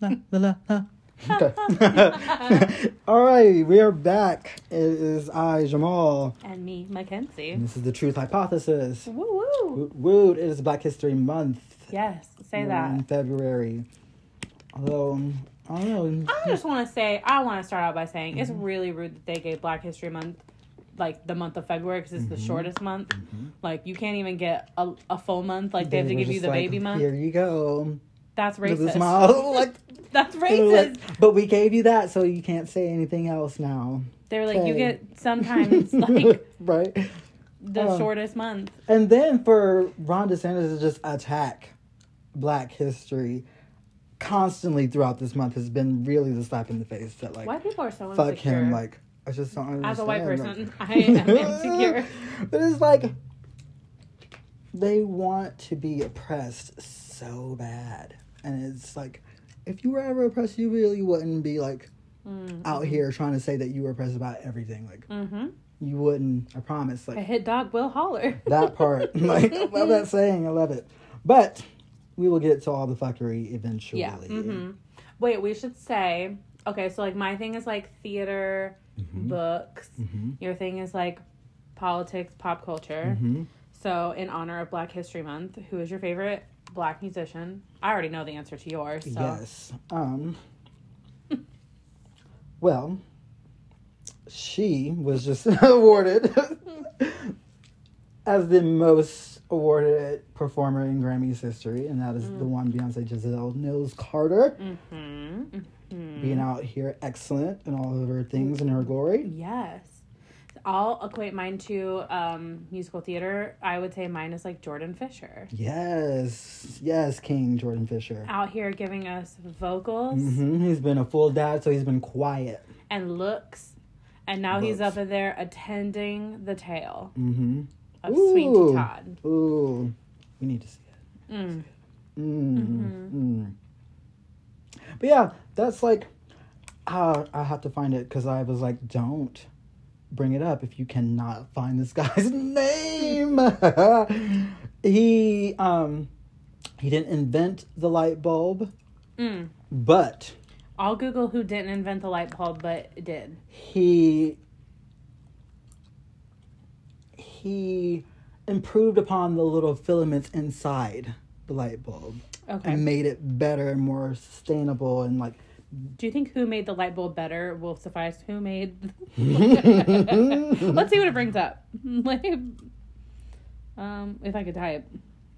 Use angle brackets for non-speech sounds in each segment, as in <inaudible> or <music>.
La, la, la, la. Okay. <laughs> All right, we are back. It is I, Jamal. And me, Mackenzie. And this is the Truth Hypothesis. Woo woo. Woot woot! It is Black History Month. Yes, say that. in that. February. Although I don't know. I just want to say, I want to start out by saying Mm-hmm. it's really rude that they gave Black History Month like the month of February because it's Mm-hmm. the shortest month. Like you can't even get a, a full month. Like they have to give you the like, baby month. Here you go. That's With a racist. smile, <laughs> like, <laughs> That's were like, racist. but we gave you that, so you can't say anything else now, They're like, you get <laughs> sometimes like <laughs> right? the Oh. shortest month. And then for Ron DeSantis to just attack Black history constantly throughout this month has been really the slap in the face that like White people are so fuck insecure. him. Like I just don't understand. As a white like- person, I am insecure. but it's like they want to be oppressed so bad, and it's like if you were ever oppressed, you really wouldn't be like Mm. out here trying to say that you were oppressed about everything. Like Mm-hmm. you wouldn't. I promise. Like a hit dog will holler. <laughs> that part. <laughs> like I love that saying. I love it. But we will get to all the fuckery eventually. Yeah. hmm Wait, we should say okay. So like my thing is like theater, Mm-hmm. books. Mhm. Your thing is like politics, pop culture. Mhm. So in honor of Black History Month, who is your favorite black musician? I already know the answer to yours. So Yes. Um. well, she was just <laughs> awarded as the most awarded performer in Grammy's history, and that is the Mm. one Beyonce Giselle Knowles Carter, hmm hmm being out here excellent in all of her things in her glory. Yes. I'll equate mine to um, musical theater. I would say mine is like Jordan Fisher. Yes, yes, King Jordan Fisher. Out here giving us vocals hmm He's been a full dad, so he's been quiet. and looks. And now he's up in there attending the tale hmm of Ooh. Sweeney Todd. Ooh, we need to see it. Mm. Mm, mm. But yeah, that's like, uh, I have to find it because I was like, don't bring it up if you cannot find this guy's <laughs> name. <laughs> he um he didn't invent the light bulb, Mm. but I'll Google who didn't invent the light bulb, but did. he he improved upon the little filaments inside the light bulb Okay. and made it better and more sustainable and like Do you think who made the light bulb better will suffice? Who made? <laughs> <laughs> Let's see what it brings up. <laughs> Like, um, if I could type,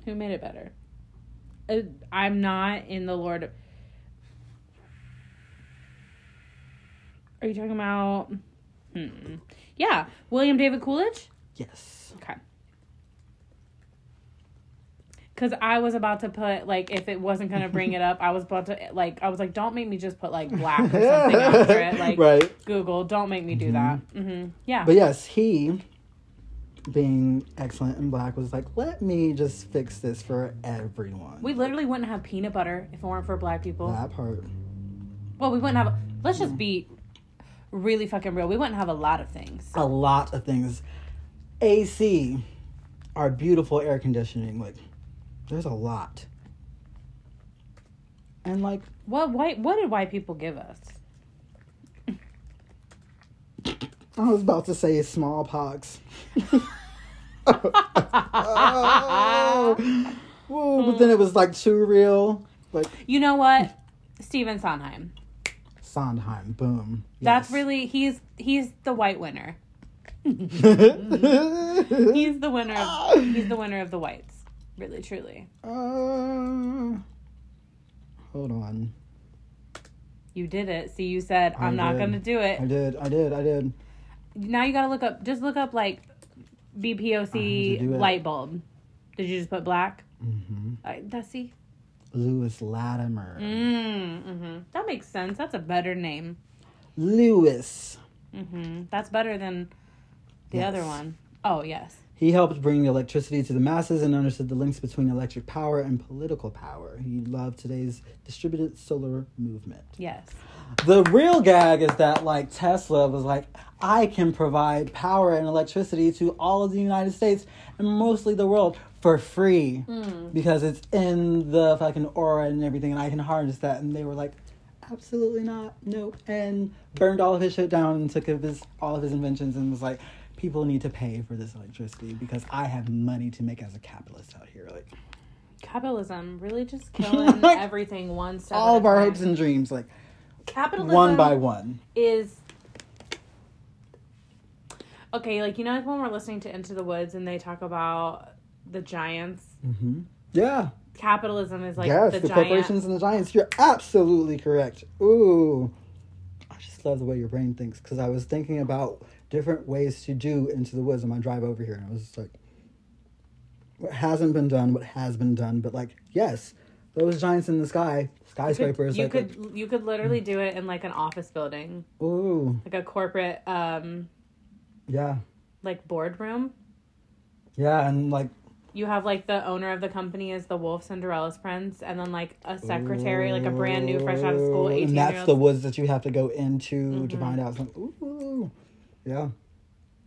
who made it better? Uh, I'm not in the Lord. of- Are you talking about? Hmm. Yeah, William David Coolidge. yes Okay. Cause I was about to put like if it wasn't gonna bring it up, I was about to like I was like, don't make me just put like black or something <laughs> after it. Like right Google, don't make me do that. Mm-hmm. Yeah. but yes he being excellent in black was like let me just fix this for everyone we literally wouldn't have peanut butter if it weren't for black people. that part Well, we wouldn't have. Let's just be really fucking real. We wouldn't have a lot of things. a lot of things ac our beautiful air conditioning like there's a lot and like What white? What did white people give us? I was about to say smallpox. <laughs> oh. Whoa, but then it was like too real. Like You know what? Stephen Sondheim. Sondheim, boom. That's Yes. really he's he's the white winner. <laughs> He's the winner. Of, he's the winner of the whites. Really, truly. Uh, hold on. You did it. See, you said I I'm not did. gonna do it. I did. I did. I did. Now you gotta look up. Just look up like BPOC light bulb. Did you just put black? hmm that's see. Lewis Latimer. Mm, hmm That makes sense. That's a better name. Lewis. hmm That's better than the Yes. other one. Oh yes. He helped bring electricity to the masses and understood the links between electric power and political power. He loved today's distributed solar movement. Yes. The real gag is that like Tesla was like, I can provide power and electricity to all of the United States and mostly the world for free Mm. because it's in the fucking aura and everything, and I can harness that. And they were like, absolutely not, nope, and burned all of his shit down and took his all of his inventions and was like, people need to pay for this electricity because I have money to make as a capitalist out here. Like Capitalism really just <laughs> killing everything one step. all of our time. hopes and dreams, like capitalism one by one. is okay. Like you know, like when we're listening to Into the Woods and they talk about the giants. Mm-hmm. Yeah. Capitalism is like yes, the, the, giant. corporations and the giants. You're absolutely correct. Ooh, I just love the way your brain thinks because I was thinking about different ways to do into the woods on my drive over here, and I was just like, what hasn't been done, what has been done, but like, yes, those giants in the sky, skyscrapers. You like, could you could literally do it in like an office building, ooh, like a corporate um yeah, like boardroom. yeah, and like You have like the owner of the company is the Wolf Cinderella's prince, and then like a secretary, like a brand new, fresh out of school, Ooh, eighteen and that's the woods that you have to go into to Mhm. find out. Like, ooh, yeah.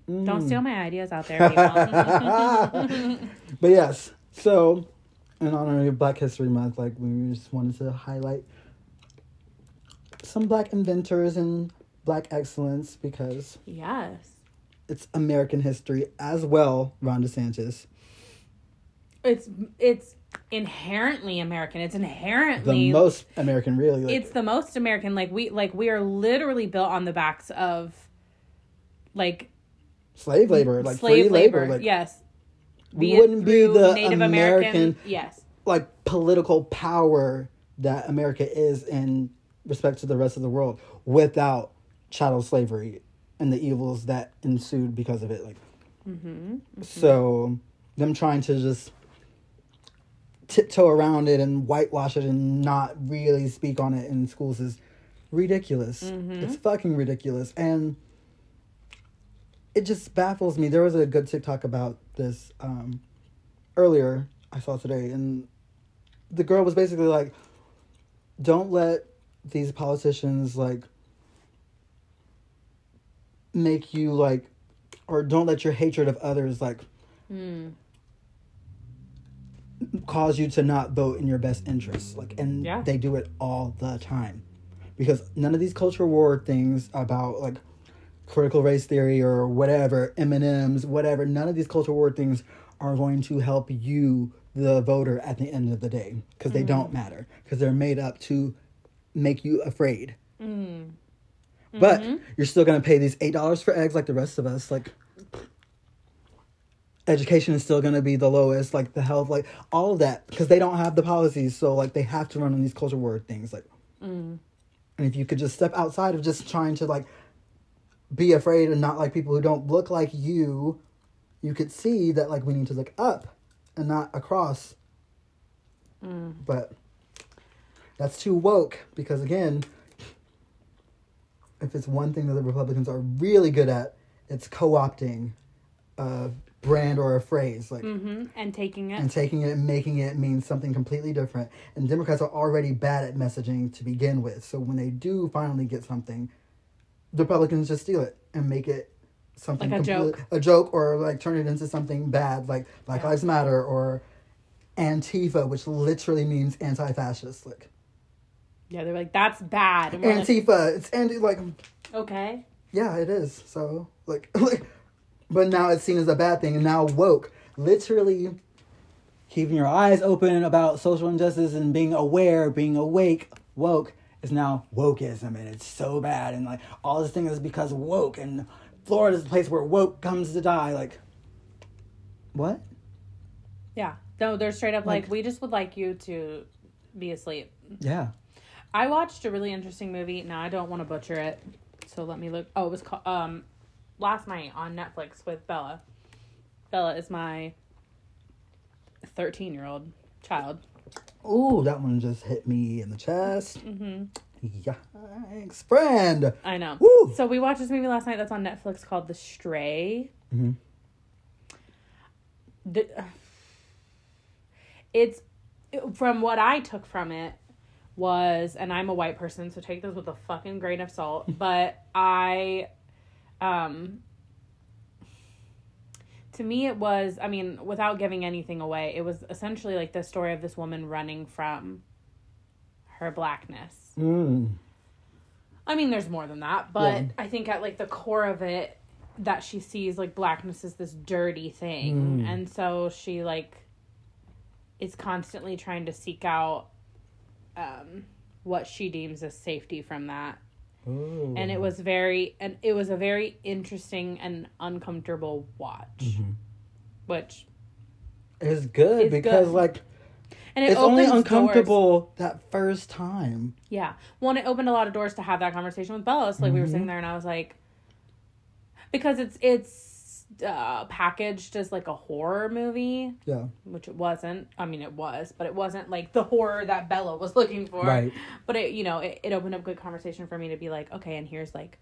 Don't Mm. steal my ideas out there. <laughs> <laughs> But yes, so in honor of Black History Month, like we just wanted to highlight some black inventors and black excellence because yes. it's American history as well, Ron DeSantis. It's it's inherently American. It's inherently The most American really. Like, it's the most American. Like we like we are literally built on the backs of like slave labor, like slave free labor. labor. Like yes. we wouldn't be the Native American, American. Yes. like political power that America is in respect to the rest of the world without chattel slavery and the evils that ensued because of it. Like Mm-hmm. So them trying to just tiptoe around it and whitewash it and not really speak on it in schools is ridiculous. Mhm. It's fucking ridiculous. And it just baffles me. There was a good TikTok about this um, earlier I saw today and the girl was basically like don't let these politicians like make you like or don't let your hatred of others like Mm. cause you to not vote in your best interest like and Yeah. they do it all the time because none of these culture war things about like critical race theory or whatever m&ms whatever none of these culture war things are going to help you the voter at the end of the day because they don't matter because they're made up to make you afraid Mm. but Mhm. you're still gonna pay these eight dollars for eggs like the rest of us. Like education is still gonna be the lowest, like the health, like all of that, because they don't have the policies. So like they have to run on these culture war things. Like, Mm. and if you could just step outside of just trying to like be afraid and not like people who don't look like you, you could see that like we need to look up and not across. Mm. But that's too woke because again, if it's one thing that the Republicans are really good at, it's co-opting a brand or a phrase like Mm-hmm. And taking it. and taking it and making it mean something completely different. And Democrats are already bad at messaging to begin with. So when they do finally get something, the Republicans just steal it and make it something Like a complete- joke. a joke, or like turn it into something bad, like Black Yeah. Lives Matter or Antifa, which literally means anti-fascist. Like yeah, they're like that's bad. And we're like, Antifa, it's anti like okay. yeah, it is. So like, <laughs> like, but now it's seen as a bad thing, and now woke, literally, keeping your eyes open about social injustice and being aware, being awake, woke is now wokeism, and it's so bad, and like all this thing is because woke, and Florida is the place where woke comes to die. Like, what? Yeah. No, they're straight up like, Like- we just would like you to be asleep. Yeah. I watched a really interesting movie. Now I don't want to butcher it, so let me look. Oh, it was called um, last night on Netflix with Bella. Bella is my thirteen-year-old child. Ooh, that one just hit me in the chest. hmm Yikes, friend. I know. Woo. So we watched this movie last night that's on Netflix called The Stray. Mhm. The, it's from what I took from it was, and I'm a white person, so take this with a fucking grain of salt. <laughs> but I, um, to me it was i mean without giving anything away it was essentially like the story of this woman running from her blackness Mm. i mean there's more than that but Yeah. i think at like the core of it that she sees like blackness is this dirty thing Mm. and so she like is constantly trying to seek out um what she deems as safety from that Ooh. and it was very and it was a very interesting and uncomfortable watch Mhm. which is good It's because good. like and it it's only opens doors. uncomfortable that first time. yeah well it opened a lot of doors to have that conversation with bella so like we were sitting there and i was like because it's it's uh packaged as like a horror movie Yeah. which it wasn't i mean it was but it wasn't like the horror that bella was <laughs> looking for Right. but it you know it, it opened up good conversation for me to be like okay and here's like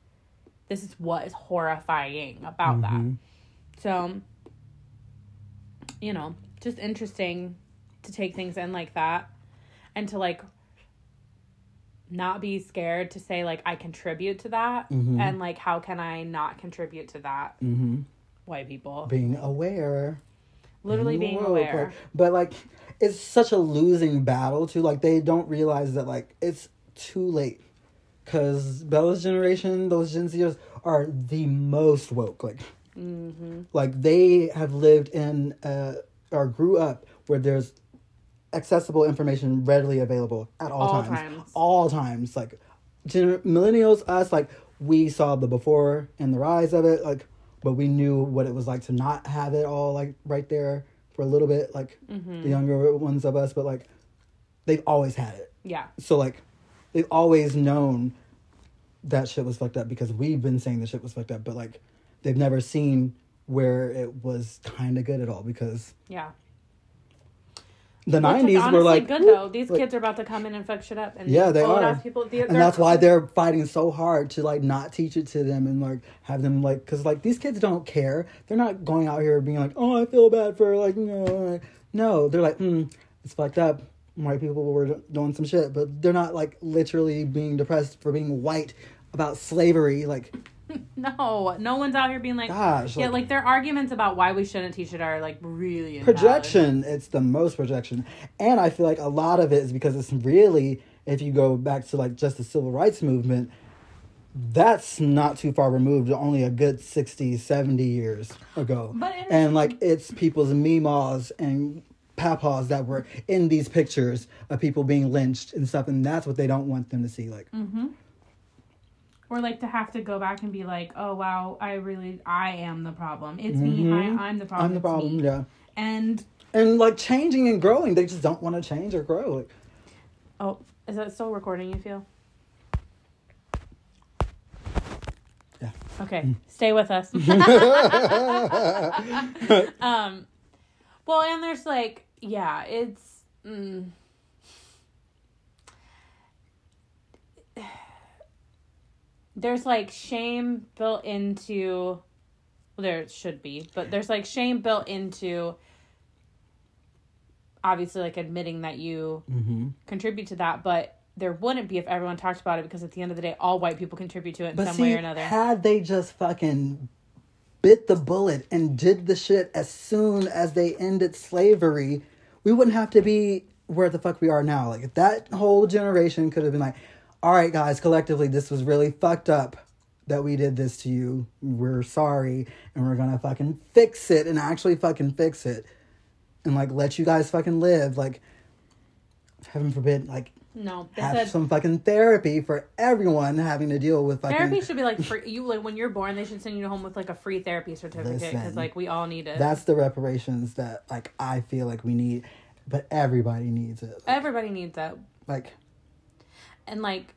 this is what is horrifying about that Mhm. So, you know, just interesting to take things in like that and to like not be scared to say like I contribute to that Mhm. and like how can I not contribute to that Mhm. White people Being aware. literally being Whoa, aware But, but like it's such a losing battle too. Like they don't realize that like it's too late. Cause Bella's generation, those Gen Zers are the most woke. Like mm-hmm. like they have lived in uh or grew up where there's accessible information readily available at all, All times. times. all times like gener- millennials us like we saw the before and the rise of it like but we knew what it was like to not have it all like right there for a little bit like Mm-hmm. the younger ones of us but like they've always had it. Yeah. So like they've always known that shit was fucked up because we've been saying the shit was fucked up, but like they've never seen where it was kind of good at all because yeah the nineties were honestly like good though. these like- kids are about to come in and fuck shit up and Yeah, they are. people. They're, and that's why they're fighting so hard to like not teach it to them and like have them like because like these kids don't care. They're not going out here being like oh i feel bad for like no no they're like mm, it's fucked up. White people were doing some shit. But they're not like literally being depressed for being white about slavery like <laughs> no no one's out here being like Gosh, yeah like- like their arguments about why we shouldn't teach it are like really invalid. projection it's the most projection and i feel like a lot of it is because it's really if you go back to like just the civil rights movement that's not too far removed only a good 60 70 years ago and like it's people's meemaws and papas that were in these pictures of people being lynched and stuff and that's what they don't want them to see like Mm-hmm. Or like to have to go back and be like, oh wow, I really, I am the problem. It's me. Mhm. I, I'm the problem. i'm the problem me. yeah And and like changing and growing they just don't want to change or grow like oh, is that still recording? You feel? Yeah. Okay, stay with us. <laughs> <laughs> um, well, and there's like, yeah, it's. Mm, there's like shame built into well, there should be but there's like shame built into obviously like admitting that you mm-hmm. contribute to that but there wouldn't be if everyone talked about it because at the end of the day all white people contribute to it in But some see, way or another had they just fucking bit the bullet and did the shit as soon as they ended slavery, we wouldn't have to be where the fuck we are now. Like if that whole generation could have been like, all right, guys, collectively, this was really fucked up that we did this to you. We're sorry, and we're gonna fucking fix it and actually fucking fix it, and like let you guys fucking live. Like, heaven forbid, like no have said some fucking therapy for everyone having to deal with fucking therapy should be like free you like when you're born they should send you home with like a free therapy certificate because like we all need it That's the reparations that like I feel like we need, but everybody needs it. everybody needs that Like and like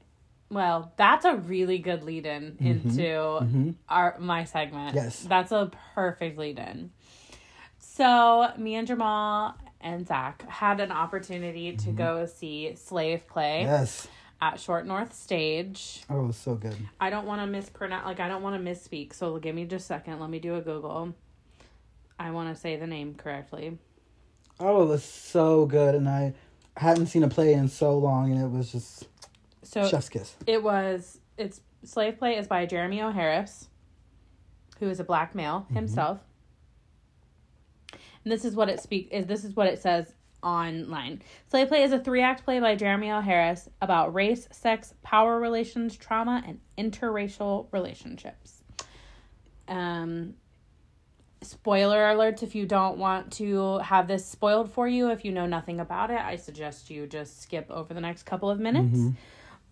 well that's a really good lead in mm-hmm. into mm-hmm. our my segment. Yes. that's a perfect lead in so me and jamal and zach had an opportunity to mm-hmm. go see slave play yes, at short north stage. Oh, it was so good. i don't want to mispronounce like i don't want to misspeak so give me just a second. Let me do a google. I want to say the name correctly. Oh, it was so good, and I hadn't seen a play in so long, and it was just so chef's kiss. It was it's Slave Play is by Jeremy O. Harris, who is a black male Mm-hmm. himself. And this is what it speak is this is what it says online. Slave Play is a three act play by Jeremy O. Harris about race, sex, power relations, trauma, and interracial relationships. Um, spoiler alerts if you don't want to have this spoiled for you if you know nothing about it i suggest you just skip over the next couple of minutes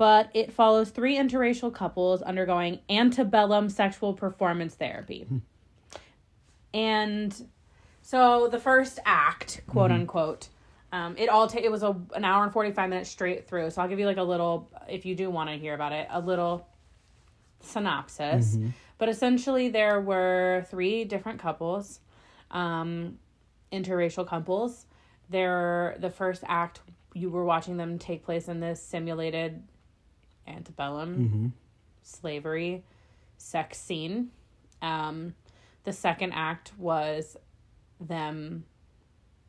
but it follows three interracial couples undergoing antebellum sexual performance therapy. And so the first act quote unquote um, it all ta- it was a an hour and 45 minutes straight through. So i'll give you like a little if you do want to hear about it a little synopsis. But essentially there were three different couples um, interracial couples. There the first act you were watching them take place in this simulated antebellum slavery sex scene. Um, the second act was them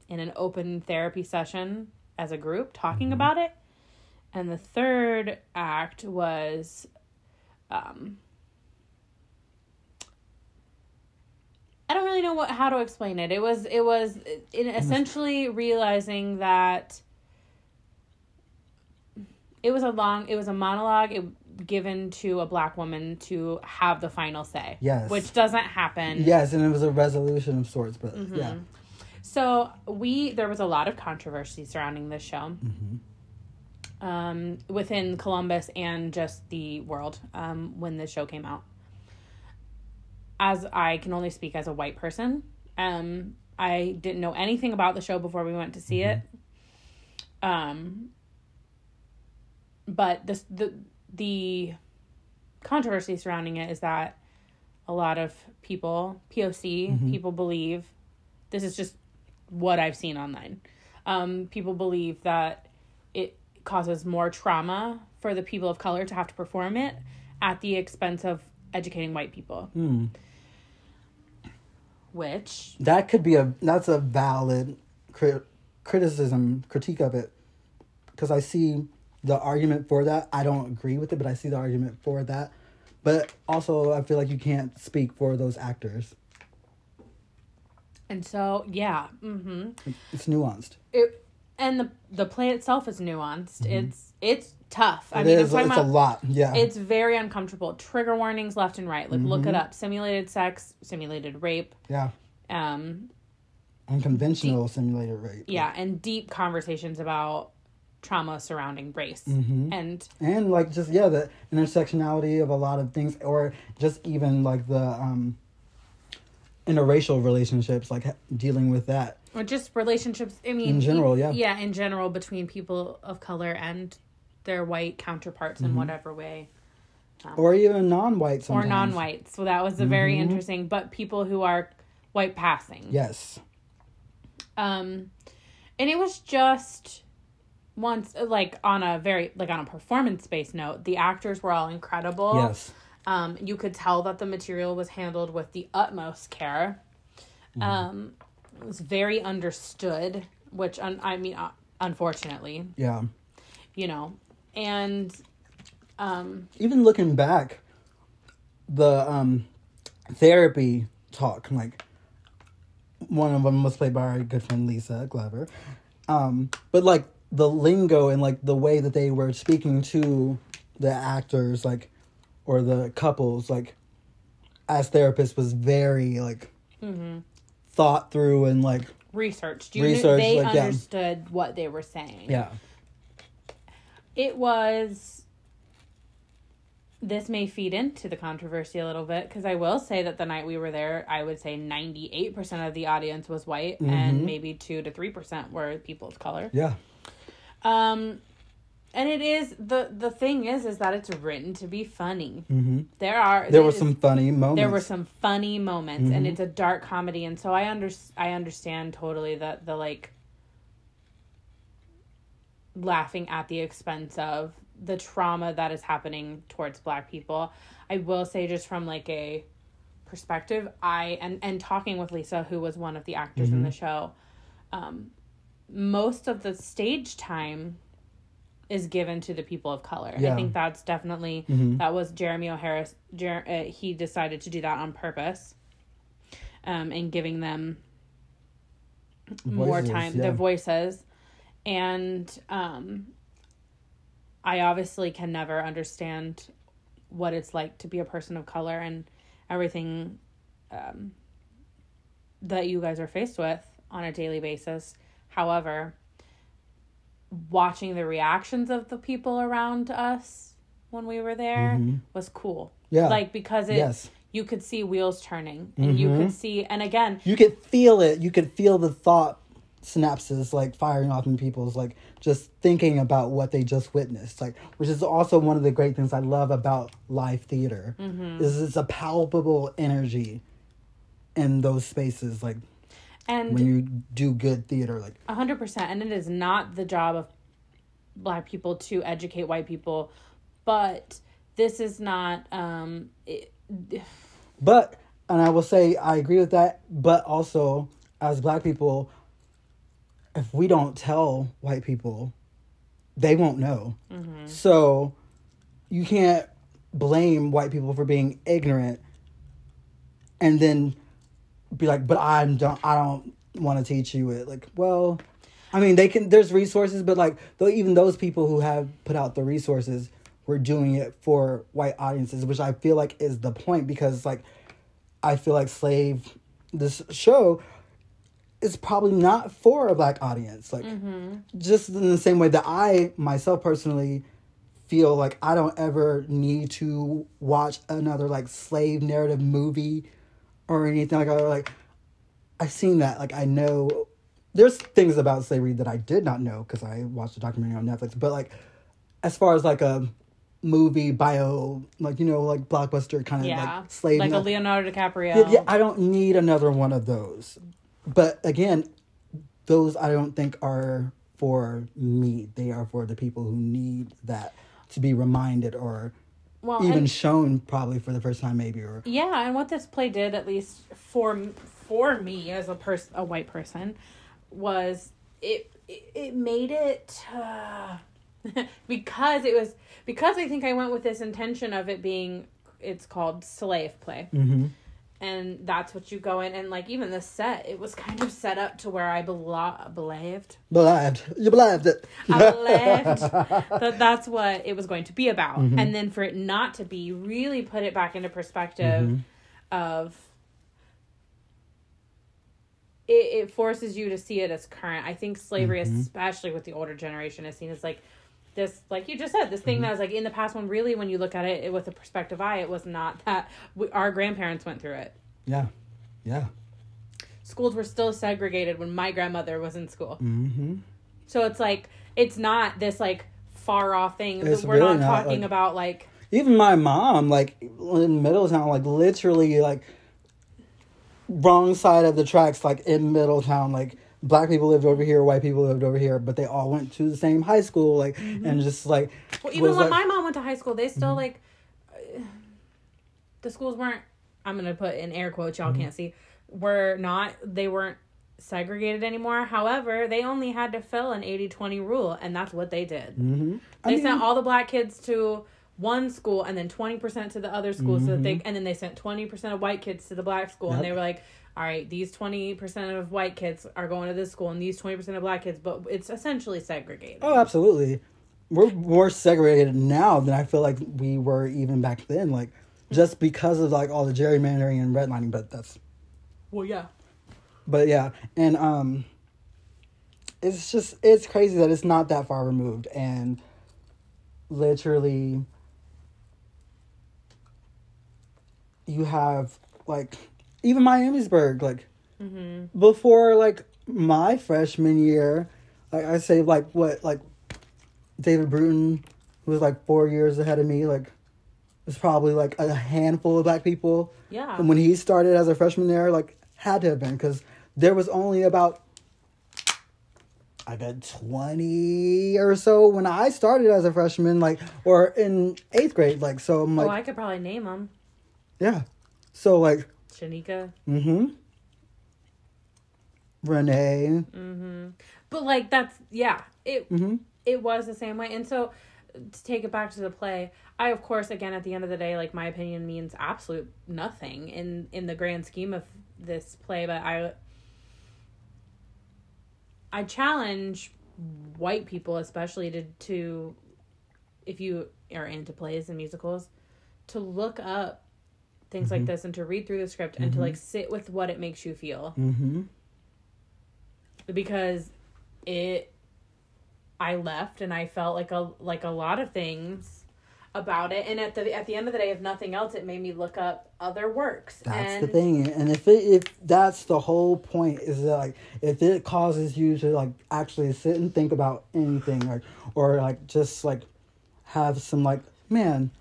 in an open therapy session as a group talking about it. And the third act was um I don't really know what how to explain it. It was it was in essentially realizing that it was a long it was a monologue it, given to a black woman to have the final say. Yes. Which doesn't happen. Yes, and it was a resolution of sorts, but Mm-hmm. yeah. So we there was a lot of controversy surrounding this show. Um, within Columbus and just the world um, when the show came out. As I can only speak as a white person, um, I didn't know anything about the show before we went to see it. Um, but this the the controversy surrounding it is that a lot of people POC people believe this is just what I've seen online. Um, people believe that it causes more trauma for the people of color to have to perform it at the expense of educating white people. Hmm. Which That could be a that's a valid cri- criticism critique of it because I see the argument for that. I don't agree with it, but I see the argument for that. But also, I feel like you can't speak for those actors. and so yeah, mm-hmm. It's nuanced. It and the the play itself is nuanced. It's it's tough. I It mean, is- it's a lot. Yeah. it's very uncomfortable. Trigger warnings left and right. Like look Mm-hmm. it up. Simulated sex, simulated rape. yeah. Um, Unconventional simulated rape. yeah, and deep conversations about trauma surrounding race Mm-hmm. and and like just yeah the intersectionality of a lot of things or just even like the um interracial relationships like dealing with that or just relationships. I mean, In general, yeah. yeah, in general between people of color and their white counterparts Mm-hmm. in whatever way, or even non-white or non-white. So that was a very Mhm. interesting. But people who are white passing, yes um, and it was just once like on a very like on a performance based note the actors were all incredible. Yes. Um you could tell that the material was handled with the utmost care. Mm-hmm. um it was very understood which un- i mean uh, unfortunately. Yeah. You know and um even looking back the um therapy talk like one of them was played by our good friend lisa glover. Um but like the lingo and like the way that they were speaking to the actors like or the couples like as therapists was very like mm-hmm. thought through and like researched you Researched, knew, they like, yeah. understood what they were saying yeah it was this may feed into the controversy a little bit because I will say that the night we were there, I would say 98% of the audience was white and maybe 2 to 3% were people of color. yeah Um and it is the the thing is is that it's written to be funny. hmm There are there were some funny moments there were some funny moments and Mhm. it's a dark comedy and so I under I understand totally that the like laughing at the expense of the trauma that is happening towards black people. I will say just from like a perspective, I and and talking with Lisa who was one of the actors in the show, um most of the stage time is given to the people of color. Yeah. I think that's definitely Mhm. that was Jeremy O. Harris. Jer- uh, he decided to do that on purpose, um, and giving them more time yeah. their voices and um i obviously can never understand what it's like to be a person of color and everything um that you guys are faced with on a daily basis however watching the reactions of the people around us when we were there was cool Mm-hmm. Yeah. like because it Yes. you could see wheels turning and you could see and again you could feel it. You could feel the thought synapses like firing off in people's like just thinking about what they just witnessed. Like, which is also one of the great things I love about live theater is it's a palpable energy in those spaces. Like and when you do good theater, like A hundred percent, and it is not the job of black people to educate white people, but this is not. Um, it, <sighs> But and I will say I agree with that, but also as black people if we don't tell white people, they won't know. So you can't blame white people for being ignorant and then be like, "But I'm don't I don't want to teach you it." Like, well, I mean, they can there's resources, but like though even those people who have put out the resources were doing it for white audiences, which I feel like is the point because like I feel like Slave this show is probably not for a black audience. Like mm-hmm. just in the same way that I myself personally feel like I don't ever need to watch another like slave narrative movie or anything like that. Like I've seen that. Like I know there's things about slavery that I did not know because I watched a documentary on Netflix. But like as far as like a movie bio, like you know, like blockbuster kind of yeah, like slave like a Leonardo DiCaprio. yeah, yeah, I don't need another one of those. But again, those I don't think are for me. They are for the people who need that to be reminded or well, even and- shown probably for the first time maybe or Yeah, and what this play did, at least for for me as a person, a white person, was it it, made it uh, <laughs> because it was because I think I went with this intention of it being it's called slave play. mm-hmm. And that's what you go in and like even the set, it was kind of set up to where I believed believed. You believed it. I believed that that's what it was going to be about. Mm-hmm. And then for it not to be, really put it back into perspective Mm-hmm. of it, it forces you to see it as current. I think slavery, Mm-hmm. especially with the older generation, is seen as like this, like you just said, this thing that was like in the past when really, when you look at it, it with a perspective eye, it was not that we, our grandparents went through it. Yeah. Yeah. Schools were still segregated when my grandmother was in school. Mm-hmm. So it's like it's not this like far off thing. It's We're really not not, talking like- about like Even my mom, like in Middletown, like literally like wrong side of the tracks, like in Middletown, like black people lived over here, white people lived over here, but they all went to the same high school, like and just like well, even when like- my mom went to high school, they still Mm-hmm. like uh, the schools weren't. I'm gonna put in air quotes. Y'all Mm-hmm. can't see. Were not. They weren't segregated anymore. However, they only had to fill an 80-20 rule, and that's what they did. Mhm. I They mean- sent all the black kids to one school and then 20% to the other school so that they and then they sent 20% of white kids to the black school and Mm-hmm. They were like all right these 20% of white kids are going to this school and these 20% of black kids but it's essentially segregated Oh, absolutely. We're more segregated now than I feel like we were even back then. Like, just because of like all the gerrymandering and redlining. But that's, well yeah but yeah, and um, it's just it's crazy that it's not that far removed, and literally, you have like even Miamisburg, like mm-hmm. before like my freshman year, like I say like what like David Bruton, who was like four years ahead of me, like was probably like a handful of black people. Yeah. And when he started as a freshman there, like had to have been because there was only about I bet twenty or so when I started as a freshman, like or in eighth grade, like so I'm oh, like oh i could probably name them yeah, so like shanika? Mm-hmm. Renee, but like that's yeah it Mhm. it was the same way. And so to take it back to the play i of course again at the end of the day like my opinion means absolute nothing in in the grand scheme of this play. But i I challenge white people especially to to if you are into plays and musicals to look up things like this and to read through the script and to like sit with what it makes you feel. Mm-hmm. because it I left and I felt like a like a lot of things about it. And at the at the end of the day if nothing else it made me look up other works. That's and the thing, and if it if that's the whole point is that like if it causes you to like actually sit and think about anything or or like just like have some like man,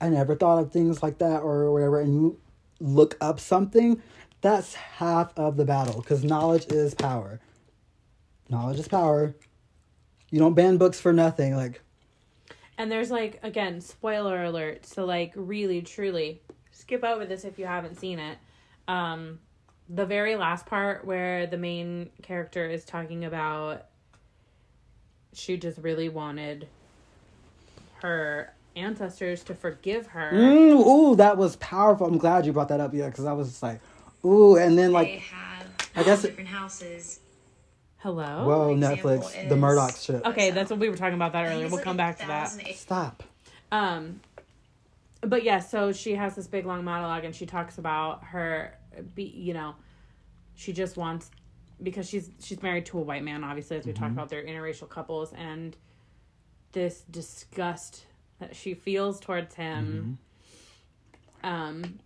I never thought of things like that or whatever, and you look up something, that's half of the battle because knowledge is power. Knowledge is power. You don't ban books for nothing. Like And there's like again, spoiler alert. So like really truly skip over this if you haven't seen it. Um the very last part where the main character is talking about she just really wanted her ancestors to forgive her. Mm, ooh, that was powerful. I'm glad you brought that up, yeah, because I was just like, ooh, and then they like, have I guess it- different houses. Hello? whoa, an example Netflix, the Murdaugh shit. Okay, that's what we were talking about that earlier. We'll like come back to that. Stop. Um, but yeah, so she has this big long monologue, and she talks about her, be you know, she just wants because she's she's married to a white man. Obviously, as we talked about, they're interracial couples, and this disgust that she feels towards him. Mm-hmm. Um,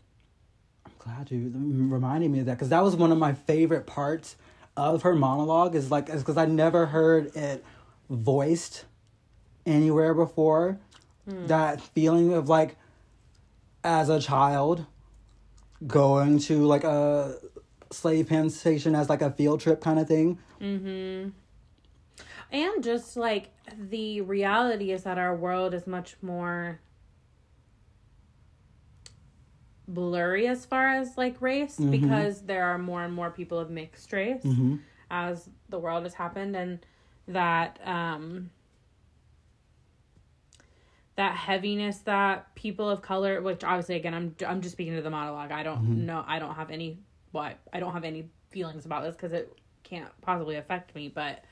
I'm glad you reminded me of that because that was one of my favorite parts of her monologue. Is like, is because I never heard it voiced anywhere before. Hmm. That feeling of like, as a child, going to like a slave plantation as like a field trip kind of thing. Mm-hmm. And just like the reality is that our world is much more blurry as far as like race mm-hmm. because there are more and more people of mixed race mm-hmm. as the world has happened and that um that heaviness that people of color which obviously again I'm I'm just speaking to the monologue. I don't mm-hmm. know I don't have any what I don't have any feelings about this because it can't possibly affect me but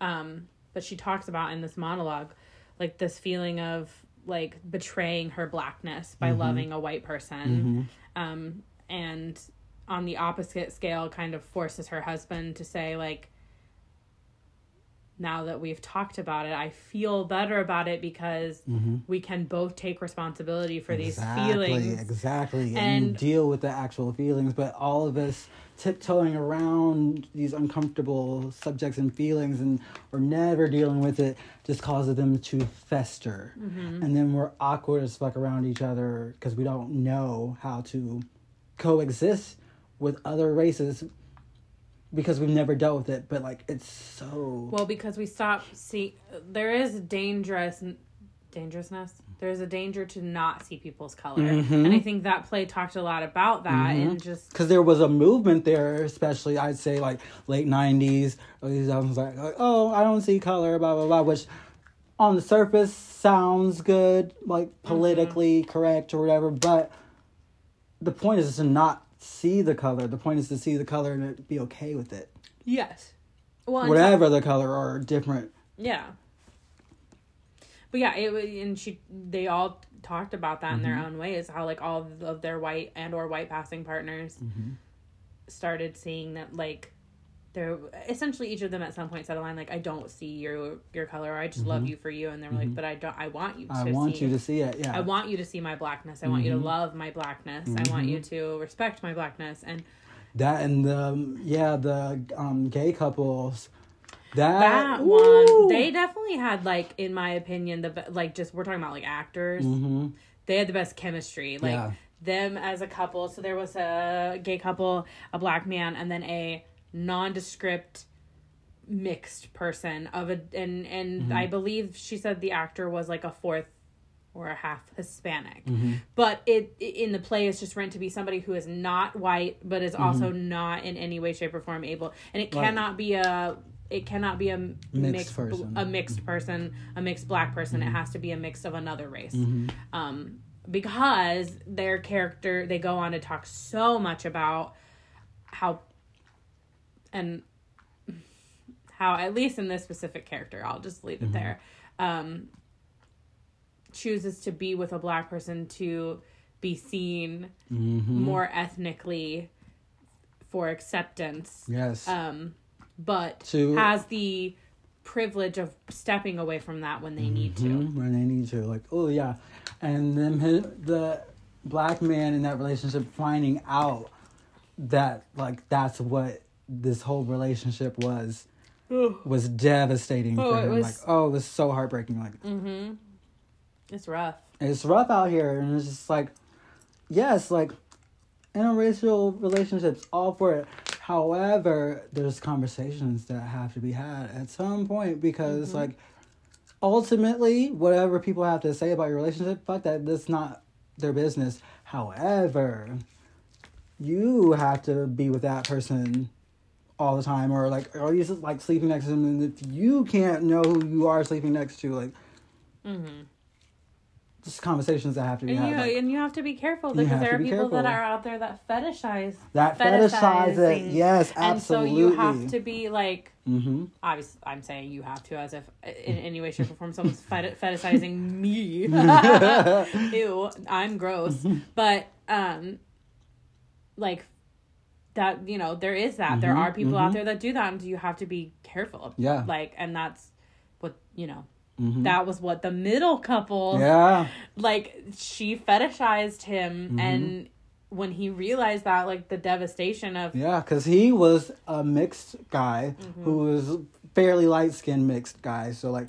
um but she talks about in this monologue like this feeling of like betraying her blackness by loving a white person um and on the opposite scale kind of forces her husband to say like now that we've talked about it i feel better about it because we can both take responsibility for these feelings Exactly. And, And- deal with the actual feelings. But all of us tiptoeing around these uncomfortable subjects and feelings and we're never dealing with it just causes them to fester. Mm-hmm. And then we're awkward as fuck around each other because we don't know how to coexist with other races because we've never dealt with it. But like it's so Well, because we stop see there is dangerous dangerousness. There's a danger to not see people's color. Mm-hmm. And I think that play talked a lot about that and just because there was a movement there, especially I'd say like late '90s, early 2000s, like, like, oh, I don't see color, blah blah blah, which on the surface sounds good, like politically correct or whatever, but the point is to not see the color. The point is to see the color and be okay with it, yes. Well, whatever the color or different. Yeah. But yeah, it was, and she they all talked about that in their mm-hmm. own ways. How like all of their white and or white passing partners mm-hmm. started seeing that like they're essentially each of them at some point said a line like I don't see your your color or I just love mm-hmm. you for you and they're like but I don't I want you to I want see you to see it. Yeah. I want you to see my blackness. I want you to love my blackness. I want you to respect my blackness and that and the um, yeah the um gay couples. That, that one. they definitely had like in my opinion the like just we're talking about like actors. Mm-hmm. They had the best chemistry. Like Yeah. them as a couple. So there was a gay couple a black man and then a nondescript mixed person of a and and mm-hmm. i believe she said the actor was like a fourth or a half hispanic. Mm-hmm. But it in the play is just meant to be somebody who is not white but is also not in any way shape or form able. And it Right. cannot be a it cannot be a mixed, bl- person. a mixed person a mixed black person it has to be a mix of another race um because their character they go on to talk so much about how and how at least in this specific character, I'll just leave it there. Um, chooses to be with a black person to be seen Mm-hmm. more ethnically for acceptance Yes. um, but To- has the privilege of stepping away from that when they need to. Mhm, when they need to. Like, oh yeah, and then the black man in that relationship finding out that like that's what this whole relationship was was devastating Oh, for it him. was- Like, oh, it was so heartbreaking. Like, Mm-hmm. It's rough. it's rough out here, and it's just like, yes, like interracial relationships, all for it. However, there's conversations that have to be had at some point because, like, ultimately, whatever people have to say about your relationship, fuck that. That's not their business. However, you have to be with that person all the time, or like, or you just like sleeping next to them, and if you can't know who you are sleeping next to, like, Mm-hmm. Just conversations that have to be And had. you like- and you have to be careful because there are people that are out there that fetishize That fetishize it. Yes, and so absolutely. you have to be like Mm-hmm. obviously i'm saying you have to as if in any way shape or form someone's fet- <laughs> fetishizing me <laughs> ew i'm gross <laughs> but um like that you know there is that there Mhm, are people out mhm. there that do that and you have to be careful Yeah. like and that's what you know Mhm. that was what the middle couple Yeah. like she fetishized him Mhm. and when he realized that like the devastation of Yeah, because he was a mixed guy Mm-hmm. who was fairly light skinned mixed guy. So, like,